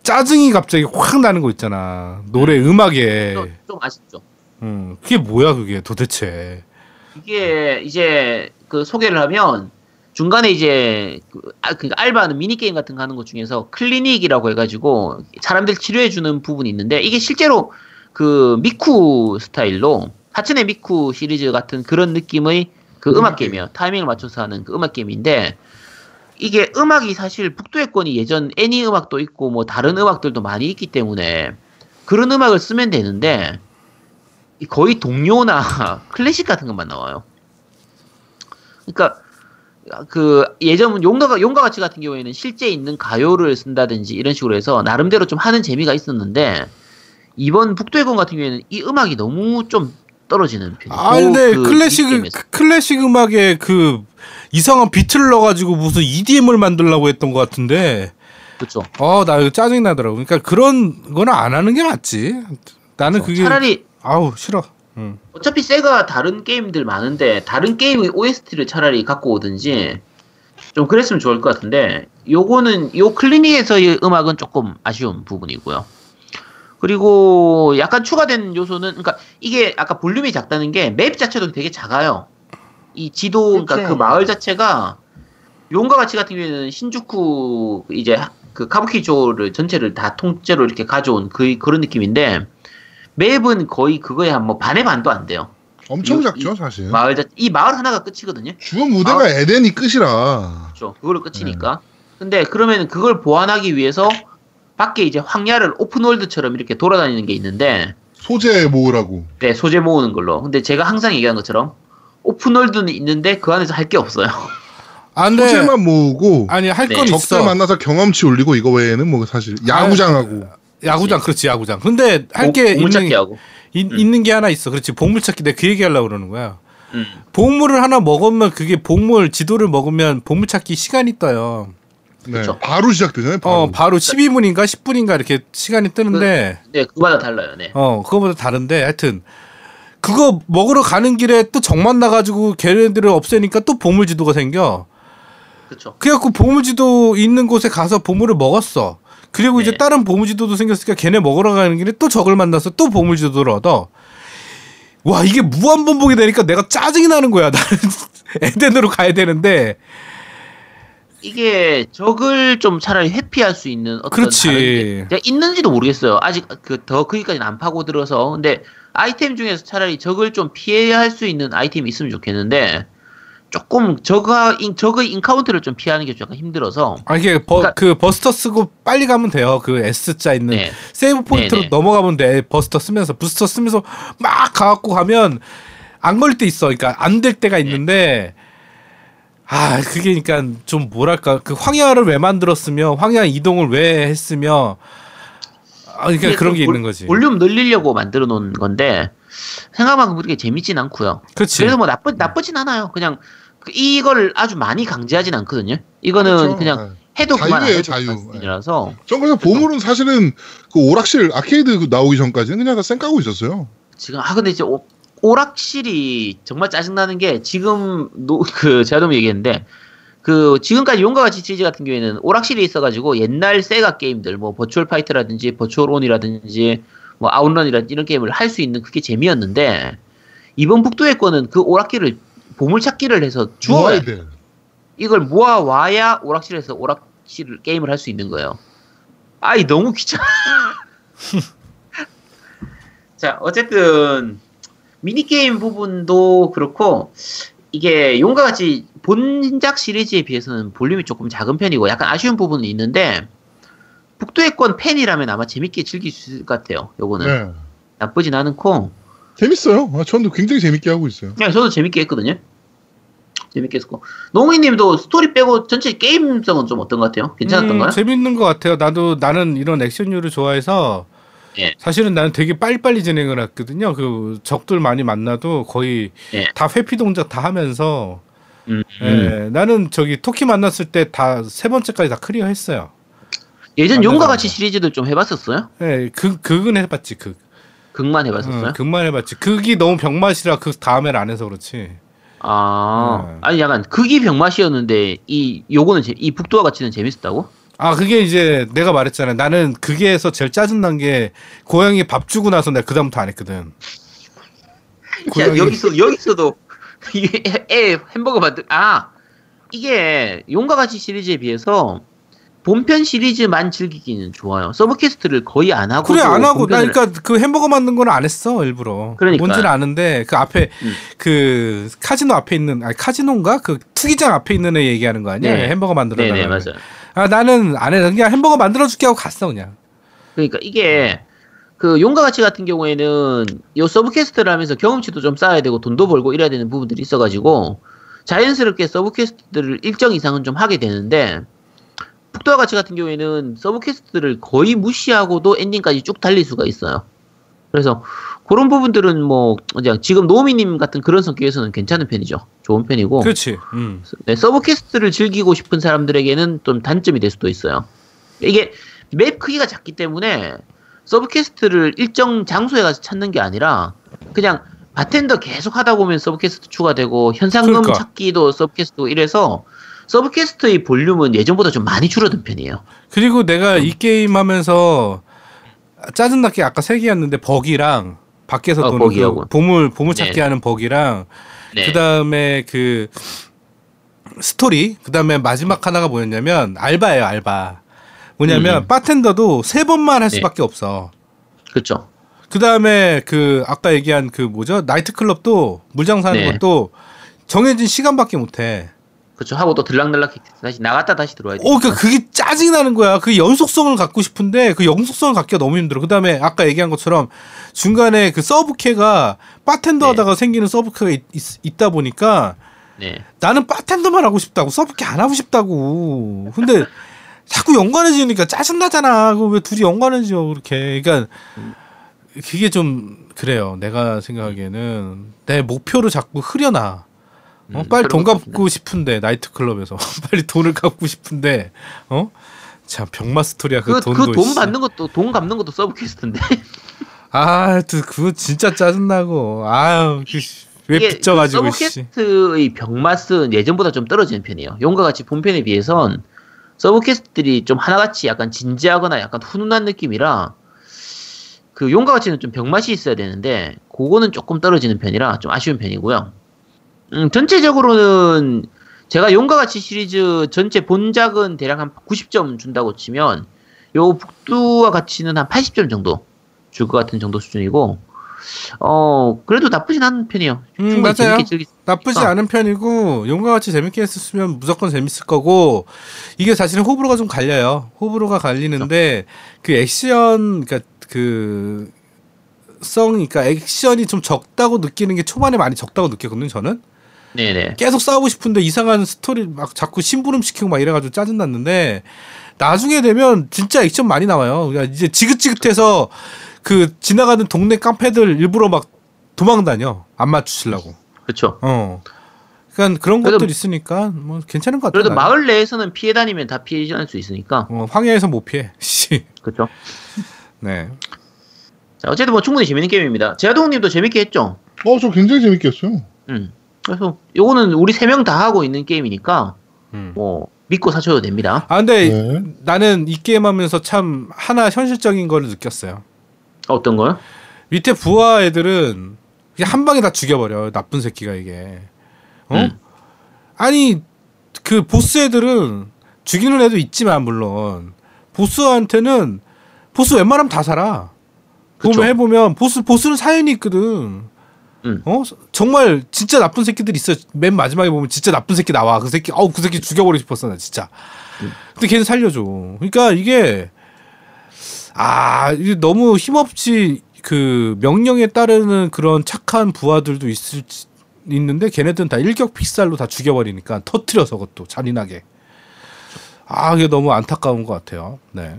짜증이 갑자기 확 나는 거 있잖아. 노래 음 악에. 좀, 좀 아쉽죠. 음, 그게 뭐야, 그게 도대체. 이게 이제 그 소개를 하면 중간에 이제 그, 아, 그 알바하는 미니 게임 같은 거 하는 것 중에서 클리닉이라고 해가지고 사람들 치료해 주는 부분이 있는데 이게 실제로 그 미쿠 스타일로 하츠네 미쿠 시리즈 같은 그런 느낌의 그 음악 음악 게임. 게임이에요. 타이밍을 맞춰서 하는 그 음악 게임인데 이게 음악이 사실 북두의 권이 예전 애니 음악도 있고 뭐 다른 음악들도 많이 있기 때문에 그런 음악을 쓰면 되는데 이 거의 동요나 [laughs] 클래식 같은 것만 나와요. 그러니까 그 예전 용과 용과 같이 같은 경우에는 실제 있는 가요를 쓴다든지 이런 식으로 해서 나름대로 좀 하는 재미가 있었는데 이번 북두의 권 같은 경우에는 이 음악이 너무 좀 떨어지는 편이에요. 아, 근데 그 클래식. 그 클래식 음악에 그 이상한 비트를 넣어가지고 무슨 EDM을 만들려고 했던 것 같은데, 그렇죠. 어, 나 이거 짜증 나더라고. 그러니까 그런 거는 안 하는 게 맞지. 나는 그게, 차라리 아우, 싫어. 음. 어차피 세가 다른 게임들 많은데 다른 게임의 OST를 차라리 갖고 오든지 좀 그랬으면 좋을 것 같은데 요거는 요 클리닉에서의 음악은 조금 아쉬운 부분이고요. 그리고 약간 추가된 요소는 그러니까 이게 아까 볼륨이 작다는 게 맵 자체도 되게 작아요. 이 지도 그러니까 그치. 그 마을 자체가 용과 같이 같은 경우에는 신주쿠 이제 그 카부키조를 전체를 다 통째로 이렇게 가져온 그 그런 느낌인데 맵은 거의 그거에 한 뭐 반의 반도 안 돼요. 엄청 이- 작죠, 이- 사실. 마을 자, 이 마을 하나가 끝이거든요. 주요 무대가 아. 에덴이 끝이라. 그렇죠. 그걸로 끝이니까. 근데 그러면 그걸 보완하기 위해서 밖에 이제 황야를 오픈월드처럼 이렇게 돌아다니는 게 있는데 소재 모으라고. 네, 소재 모으는 걸로. 근데 제가 항상 얘기한 것처럼 오픈월드는 있는데 그 안에서 할 게 없어요. [laughs] 아, 근데, 소재만 모으고 아니, 할 네. 건 적들 있어. 만나서 경험치 올리고 이거 외에는 뭐 사실 야구장하고 야구장, 그렇지, 야구장. 근데 할게물 있는, 찾기 하고. 이- 음. 있는 게 하나 있어. 그렇지, 보물 찾기. 내가 그 얘기 하려고 그러는 거야. 음. 보물을 하나 먹으면 그게 보물 지도를 먹으면 보물 찾기 시간이 떠요. 네, 그쵸. 바로 시작되잖아요. 바로. 어, 바로 12분인가 10분인가 이렇게 시간이 뜨는데 네, 그거마다 달라요. 네. 어, 그거보다 다른데 하여튼 그거 먹으러 가는 길에 또 정 만나 가지고 걔네들을 없애니까 또 보물 지도가 생겨. 그렇죠. 그래갖고 보물 지도 있는 곳에 가서 보물을 먹었어. 그리고 이제 네. 다른 보물 지도도 생겼으니까 걔네 먹으러 가는 길에 또 적을 만나서 또 보물 지도를 얻어. 와 이게 무한 반복이 되니까 내가 짜증이 나는 거야. [laughs] 나는 에덴으로 가야 되는데 이게 적을 좀 차라리 회피할 수 있는 어떤 그렇지. 다른 게 있는지도 모르겠어요. 아직 그 더 거기까지는 안 파고들어서 근데 아이템 중에서 차라리 적을 좀 피해야 할 수 있는 아이템이 있으면 좋겠는데 조금 적가 인 적의 encount를 좀 피하는 게좀 약간 힘들어서 아 이게 버, 그러니까- 그 버스터 쓰고 빨리 가면 돼요. 그 S자 있는 네. save point로 네, 네. 넘어가면 돼. 버스터 쓰면서 부스터 쓰면서 막 가갖고 가면 안 걸릴 때 있어. 그러니까 안 될 때가 네. 있는데 아 그게 그러니까 좀 뭐랄까 그 황야를 왜 만들었으며 황야 이동을 왜 했으며 아 그러니까 그런 좀게 볼- 있는 거지. 볼륨 늘리려고 만들어 놓은 건데 생각만큼 그렇게 재밌진 않고요. 그렇지. 그래서 뭐 나쁘 나쁘진 않아요. 그냥 그 이걸 아주 많이 강제하진 않거든요. 이거는 그렇죠. 그냥 네. 해도 자유예요, 자유. 그만 수준이라서 전 그래서 보물은 사실은 그 오락실 아케이드 그 나오기 전까지는 그냥 다 쌩 까고 있었어요. 지금 아 근데 이제 오, 오락실이 정말 짜증나는 게 지금 노, [laughs] 그 제가 너무 얘기했는데 그 지금까지 용과 같이 시리즈 같은 경우에는 오락실이 있어가지고 옛날 세가 게임들 뭐 버추얼 파이터라든지 버추얼 온이라든지 뭐 아웃런이라든지 이런 게임을 할 수 있는 그게 재미였는데 이번 북두의 거는 그 오락기를 보물찾기를 해서 주어야 모아야 돼. 이걸 모아 와야 오락실에서 오락실 게임을 할 수 있는 거예요. 아이 너무 귀찮아. [laughs] 자 어쨌든 미니 게임 부분도 그렇고 이게 용과 같이 본작 시리즈에 비해서는 볼륨이 조금 작은 편이고 약간 아쉬운 부분은 있는데 북두의 권 팬이라면 아마 재밌게 즐길 수 있을 것 같아요. 요거는 네. 나쁘진 않고 재밌어요. 아, 저도 굉장히 재밌게 하고 있어요. 네, 저도 재밌게 했거든요. 재밌게 했고 노미님도 스토리 빼고 전체 게임성은 좀 어떤 것 같아요? 괜찮았던가요? 음, 재밌는 것 같아요. 나도 나는 이런 액션류를 좋아해서 예. 사실은 나는 되게 빨리빨리 진행을 했거든요. 그 적들 많이 만나도 거의 예. 다 회피 동작 다 하면서 음, 예, 음. 나는 저기 토끼 만났을 때 다 세 번째까지 다 클리어 했어요. 예전. 용과 같이 시리즈들 좀 해봤었어요? 예, 그 극은 해봤지 극. 극만 해봤었어요? 어, 극만 해봤지. 극이 너무 병맛이라 그 다음에를 안 해서 그렇지. 아 음. 아니 약간 극이 병맛이었는데 이 요거는 재- 이 북두와 같이는 재밌었다고? 아 그게 이제 내가 말했잖아. 나는 그게에서 제일 짜증난 게 고양이 밥 주고 나서 내가 그 다음부터 안 했거든. [laughs] 야, 고양이 여기서 여기서도 [laughs] 애 햄버거 만들 아 이게 용과 같이 시리즈에 비해서 본편 시리즈만 즐기기는 좋아요. sub quest를 거의 안 하고 그래 안 하고 나 그러니까 그 햄버거 만든 거는 안 했어 일부러. 그러니까. 뭔지는 아는데 그 앞에 음. 그 카지노 앞에 있는 아니 카지노인가 그 투기장 앞에 있는 애 얘기하는 거 아니야? 네. 햄버거 만들어 네네 달라고. 맞아요. 아 나는 안 해. 그냥 햄버거 만들어 줄게 하고 갔어 그냥. 그러니까 이게 그 용과 같이 같은 경우에는 요 sub quest를 하면서 경험치도 좀 쌓아야 되고 돈도 벌고 이래야 되는 부분들이 있어가지고 자연스럽게 sub quest를 일정 이상은 좀 하게 되는데 북두와 같이 같은 경우에는 sub quest를 거의 무시하고도 엔딩까지 쭉 달릴 수가 있어요. 그래서 그런 부분들은 뭐 그냥 지금 노미님 같은 그런 성격에서는 괜찮은 편이죠. 좋은 편이고 그렇지. 음. 네, sub quest를 즐기고 싶은 사람들에게는 좀 단점이 될 수도 있어요. 이게 map 크기가 작기 때문에 sub quest를 일정 장소에 가서 찾는 게 아니라 그냥 바텐더 계속 하다 보면 sub quest 추가되고 현상금 그러니까. 찾기도 sub quest고 이래서 sub quest의 볼륨은 예전보다 좀 많이 줄어든 편이에요. 그리고 내가 이 게임 하면서 짜증나게 아까 세 개였는데 buggy랑 밖에서 어, 도는. 그 보물 보물 찾기 네. 하는 buggy랑 네. 그다음에 그 스토리 그다음에 마지막 하나가 뭐였냐면 알바예요 알바 뭐냐면 음. 바텐더도 세 번만 할 네. 수밖에 없어 그렇죠. 그다음에 그 아까 얘기한 그 뭐죠 나이트클럽도 물장사하는 네. 것도 정해진 시간밖에 못해 그렇죠. 하고 또 들락날락 다시 나갔다 다시 들어와야 돼. 어, 그 그게 짜증이 나는 거야. 그 연속성을 갖고 싶은데 그 연속성을 갖기가 너무 힘들어. 그다음에 아까 얘기한 것처럼 중간에 그 서브캐가 바텐더 네. 하다가 생기는 서브캐가 있, 있, 다 보니까 네. 나는 바텐더만 하고 싶다고 서브캐 안 하고 싶다고. 근데 자꾸 연관해지니까 짜증 나잖아. 그 왜 둘이 연관해져 그렇게. 그러니까 그게 좀 그래요. 내가 생각하기에는 내 목표를 자꾸 흐려놔. 어, 음, 빨리 돈 갚고 싶은데 나이트클럽에서 [laughs] 빨리 돈을 갚고 싶은데 어? 참 병맛 스토리야 그, 그 돈도 그돈 씨. 받는 것도 돈 갚는 것도 서브캐스트인데. [laughs] 아, 또 그거 진짜 짜증나고 아유 그 씨, 왜 이게 빚져 가지고 그 씨. 서브캐스트의 병맛은 예전보다 좀 떨어지는 편이에요. 용과 같이 본편에 비해선 서브캐스트들이 좀 하나같이 약간 진지하거나 약간 훈훈한 느낌이라 그 용과 같이는 좀 병맛이 있어야 되는데 그거는 조금 떨어지는 편이라 좀 아쉬운 편이고요. 음, 전체적으로는 제가 용과 같이 시리즈 전체 본작은 대략 한 90점 준다고 치면 요 북두와 같이는 한 80점 정도 줄 것 같은 정도 수준이고 어 그래도 나쁘진 않은 편이에요. 음, 맞아요. 나쁘지 어. 않은 편이고 용과 같이 재밌게 했었으면 무조건 재밌을 거고 이게 사실은 호불호가 좀 갈려요. 호불호가 갈리는데 그 액션 그러니까 그 성, 그러니까 액션이 좀 적다고 느끼는 게 초반에 많이 적다고 느꼈거든요. 저는 네네. 계속 싸우고 싶은데 이상한 스토리 막 자꾸 심부름 시키고 막 이래가지고 짜증 났는데 나중에 되면 진짜 액션 많이 나와요. 그러니까 이제 지긋지긋해서 그 지나가는 동네 깡패들 일부러 막 도망 다녀 안 맞추시려고. 그렇죠. 어. 그러니까 그런 것들 있으니까 뭐 괜찮은 것 같아요. 그래도 나는. 마을 내에서는 피해 다니면 다 피할 수 있으니까. 어, 황야에서 못 피해. [laughs] 씨. 그렇죠. 네. 자, 어쨌든 뭐 충분히 재밌는 게임입니다. 제아동님도 재밌게 했죠. 어, 저 굉장히 재밌게 했어요. 음. 그래서 요거는 우리 세 명 다 하고 있는 게임이니까 음. 뭐 믿고 사셔도 됩니다. 아 근데 네. 나는 이 게임 하면서 참 하나 현실적인 거를 느꼈어요. 어떤 거요? 밑에 부하 애들은 그냥 한 방에 다 죽여버려. 나쁜 새끼가 이게. 어? 음. 아니 그 보스 애들은 죽이는 애도 있지만 물론 보스한테는 보스 웬만하면 다 살아. 그쵸. 보면 해보면 보스 보스는 사연이 있거든. 음. 어 정말 진짜 나쁜 새끼들 있어. 맨 마지막에 보면 진짜 나쁜 새끼 나와. 그 새끼 어우 그 새끼 죽여버리고 싶었어 나 진짜. 근데 걔는 살려줘. 그러니까 이게 아 이게 너무 힘없이 그 명령에 따르는 그런 착한 부하들도 있을 있는데 걔네들은 다 일격 필살로 다 죽여버리니까 터트려서 그것도 잔인하게. 아 이게 너무 안타까운 것 같아요. 네.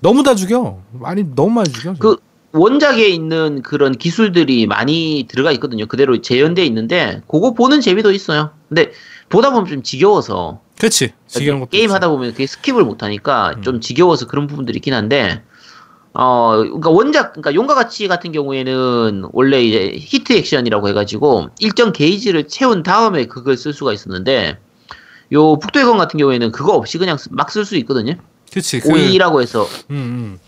너무 다 죽여. 많이 너무 많이 죽여. 그 원작에 있는 그런 기술들이 많이 들어가 있거든요. 그대로 재현돼 있는데 그거 보는 재미도 있어요. 근데 보다 보면 좀 지겨워서 그렇지. 지겨운 게임. 하다 보면 그게 skip을 못 하니까 음. 좀 지겨워서 그런 부분들이 있긴 한데 어 그러니까 원작 그러니까 용과 같이 같은 경우에는 원래 이제 heat action이라고 해 가지고 일정 게이지를 채운 다음에 그걸 쓸 수가 있었는데 요 북두의 권 같은 경우에는 그거 없이 그냥 막 쓸 수 있거든요. 그렇지. 그, 오의라고 해서 음, 음.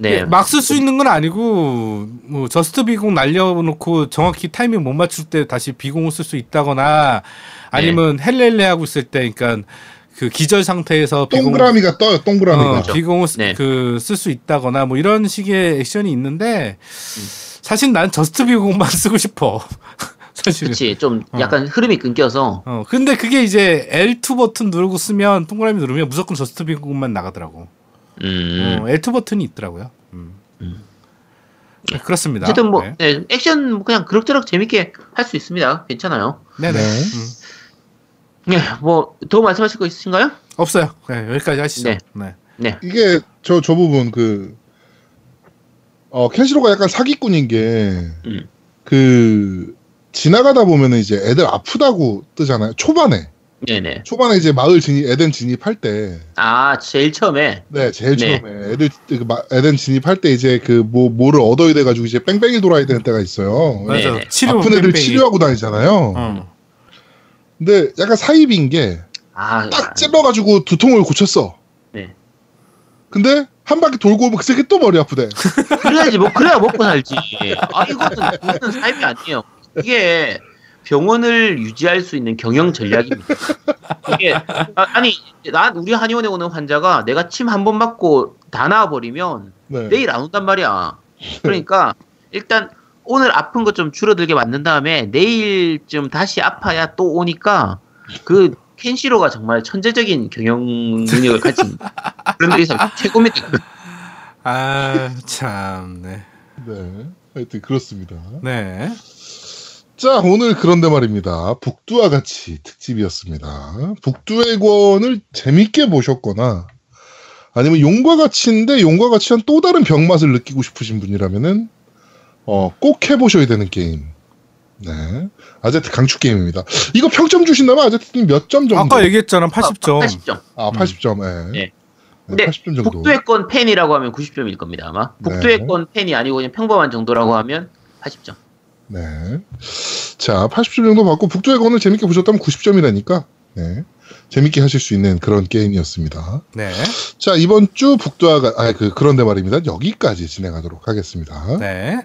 네 막 쓸 수 있는 건 아니고 뭐 just 비공 날려놓고 정확히 타이밍 못 맞출 때 다시 비공을 쓸 수 있다거나 아니면 헬렐레 하고 있을 때 그러니까 그 기절 상태에서 동그라미가 떠요, 동그라미가. 어, 비공을 네. 그 쓸 수 있다거나 뭐 이런 식의 액션이 있는데 사실 난 just 비공만 쓰고 싶어 [laughs] 사실은 그치 좀 어. 약간 흐름이 끊겨서 어 근데 그게 이제 L2 버튼 누르고 쓰면 동그라미 누르면 무조건 just 비공만 나가더라고 음 어, L2 버튼이 있더라고요 음. 네, 그렇습니다 어쨌든 뭐 네. 네, 액션 뭐 그냥 그럭저럭 재밌게 할 수 있습니다. 괜찮아요. 네네 네. 음. 네, 뭐더 말씀하실 거 있으신가요? 없어요. 네, 여기까지 하시죠. 네. 네. 네. 이게 저, 저 부분 그, 어, 켄시로가 약간 사기꾼인 게, 음. 그, 지나가다 보면은 이제 애들 아프다고 뜨잖아요. 초반에. 네네. 초반에 이제 마을 진입, 에덴 진입할 때, 아 제일 처음에 네, 제일 네. 처음에 애들, 그 마- 에덴 진입할 때 이제 그 뭐, 뭐를 얻어야 돼가지고 이제 뺑뺑이 돌아야 되는 때가 있어요. 맞아. 네네. 치료 아픈 애들 뺑뺑이. 치료하고 다니잖아요. 어. 근데 약간 사입인 게, 아 딱 찔러가지고 두통을 고쳤어. 네. 근데 한 바퀴 돌고 오면 그 새끼 또 머리 아프대. 그래야지 뭐 그래야 먹고 살지. 아 이거는 이거는 삶이 아니에요. 이게 병원을 유지할 수 있는 경영 전략입니다. 이게 아, 니 난 우리 한의원에 오는 환자가 내가 침 한 번 맞고 다 나와버리면 네. 내일 안 온단 말이야. 그러니까 일단 오늘 아픈 것 좀 줄어들게 만든 다음에 내일쯤 다시 아파야 또 오니까 그 켄시로가 정말 천재적인 경영 능력을 가진 그런 데서 최고입니다. 아, 참. 네. 네. 하여튼 그렇습니다. 네. 자, 오늘 그런데 말입니다. 북두와 같이 특집이었습니다. 북두의 권을 재밌게 보셨거나, 아니면 용과 같이인데 용과 같이 한 또 다른 병맛을 느끼고 싶으신 분이라면은, 어, 꼭 해보셔야 되는 게임. 네. 아제트 강추 게임입니다. 이거 평점 주신다면 아제트님 몇점 정도? 아까 얘기했잖아. 80점. 80점. 아, 80점, 예. 예. 네, 근데 80점 정도. 북두의 건 팬이라고 하면 90점일 겁니다 아마. 네. 북두의 건 팬이 아니고 그냥 평범한 정도라고 하면 80점. 네. 자, 80점 정도 받고 북두의 권을 재밌게 보셨다면 90점이라니까, 네. 재밌게 하실 수 있는 그런 게임이었습니다. 네. 자, 이번 주 북두아가, 아, 그, 그런데 말입니다. 여기까지 진행하도록 하겠습니다. 네.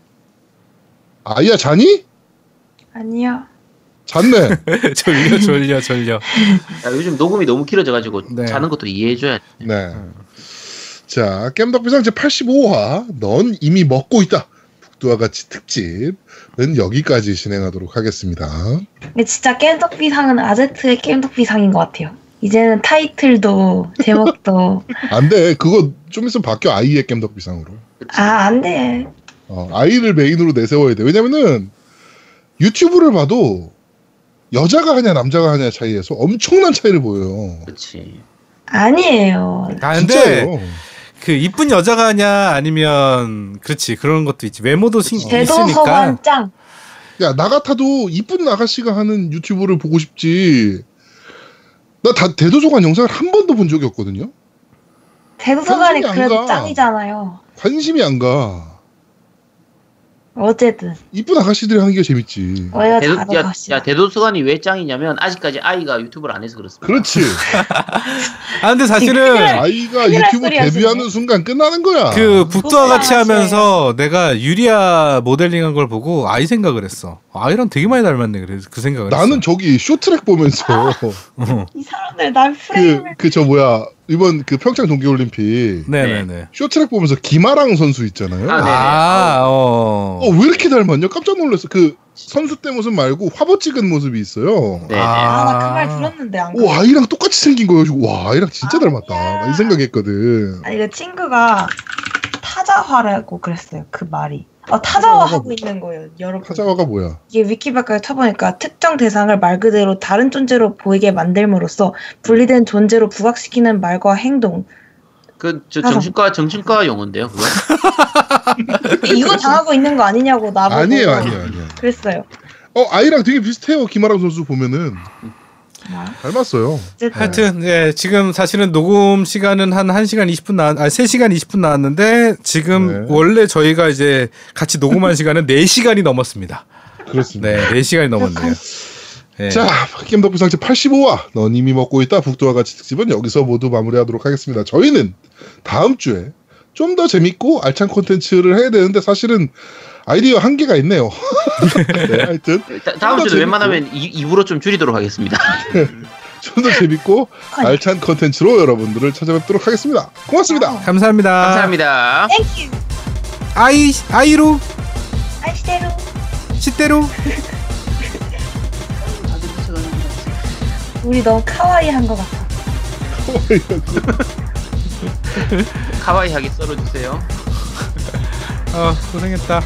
아이야, 자니? 아니요. 잤네. [laughs] 졸려, 졸려, 졸려. 야, 요즘 녹음이 너무 길어져가지고 네. 자는 것도 이해해줘야 돼. 네. 자, 겜덕비상 제85화, 넌 이미 먹고 있다. 북두와 같이 특집 은 여기까지 진행하도록 하겠습니다. 근데 진짜 겜덕비상은 아제트의 겜덕비상인 것 같아요. 이제는 타이틀도 제목도 [laughs] 안 돼. 그거 좀 있으면 바뀌어. 아이의 겜덕비상으로. 아 안 돼. 어, 아이를 메인으로 내세워야 돼. 왜냐면은 유튜브를 봐도 여자가 하냐 남자가 하냐 차이에서 엄청난 차이를 보여요. 그렇지. 아니에요. 아, 근데 진짜요. 그 이쁜 여자가 하냐 아니면 그렇지 그런 것도 있지 외모도 신, 있으니까 서관 짱. 야, 나 같아도 이쁜 아가씨가 하는 유튜브를 보고 싶지. 나 다 대도서관 영상을 한 번도 본 적이 없거든요. 대도서관이 그래도 가. 짱이잖아요. 관심이 안 가. 어쨌든 이쁜 아가씨들이 하는 게 재밌지. 우리가 대도, 다들 야, 갑시다. 야, 대도서관이 왜 짱이냐면 아직까지 아이가 유튜브를 안 해서 그렇습니다. 그렇지. [laughs] 아 근데 사실은 날- 아이가 유튜브. 데뷔하는 순간 끝나는 거야. 그 북두와 같이 하면서 내가 유리아 모델링한 걸 보고 아이 생각을 했어. 아이랑 되게 많이 닮았네. 그래서 그 생각을 나는 했어. 저기 쇼트랙 보면서 어. [laughs] 이 사람들 날그 프레임을 그저 뭐야 이번 그 평창 동계올림픽 네네네. 쇼트랙 보면서 김아랑 선수 있잖아요. 아, 네. 아, 어. 어 왜 이렇게 닮았냐? 깜짝 놀랐어. 그 선수 때 모습 말고 화보 찍은 모습이 있어요. 네, 네. 아나 그 말 들었는데 안오 가. 아이랑 똑같이 생긴 거여가지고 와 아이랑 진짜 닮았다. 아니야. 나이 생각했거든. 아니 그 친구가 타자화라고 그랬어요. 그 말이. 어, 타자화 하고 있는 거예요, 여러분. 타자와가 뭐야? 이게 위키백과에 쳐보니까 특정 대상을 말 그대로 다른 존재로 보이게 만들므로써 분리된 존재로 부각시키는 말과 행동. 그, 저 아. 정신과, 정신과 용어인데요, 그거? [laughs] 이거 당하고 있는 거 아니냐고 나보고. 아니에요 아니에요 아니에요. 그랬어요. 어 아이랑 되게 비슷해요 김아랑 선수 보면은 아, 닮았어요. 어쨌든 하여튼 예, 지금 사실은 녹음 시간은 한 1시간 20분 나 아, 3시간 20분 나왔는데 지금 네. 원래 저희가 이제 같이 녹음한 시간은 4시간이 넘었습니다. 그렇습니다. 네, 4시간이 넘었네요. 예. 자, 게임 덕분 상체 85화 넌 이미 먹고 있다 북두와 같이 특집은 여기서 모두 마무리하도록 하겠습니다. 저희는 다음 주에 좀 더 재밌고 알찬 콘텐츠를 해야 되는데 사실은 아이디어 한계가 있네요. [laughs] 네, 하여튼 다, 다음 좀더 주도 웬만하면 이, 입으로 좀 줄이도록 하겠습니다. 좀 더 재밌고 알찬 콘텐츠로 여러분들을 찾아뵙도록 하겠습니다. 고맙습니다. 감사합니다. 감사합니다. 땡큐. 아이 아이로 아시대로. 시대로 우리 너무 카와이 한 것 같아. 카와이하게 썰어주세요. 어 고생했다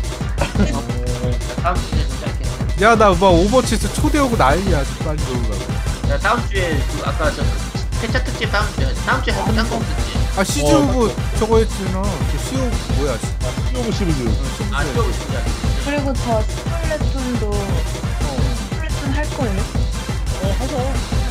다음 주에 시작해. 야나 막 뭐 오버치에서 초대하고 난리야 좀 빨리 놀으라고 야, 다음 주에 그 아까 저 회차 특집 다음 주에 다음 주에 할거 딴거 없었지. 아 시즈 오브 저거 했잖아 그 시오 뭐야 시오브 시리즈 어, 아, 시즈 시험 시작. 그리고 저 스플래툰도 어. 스플래툰 할 거예요? 어, 하자.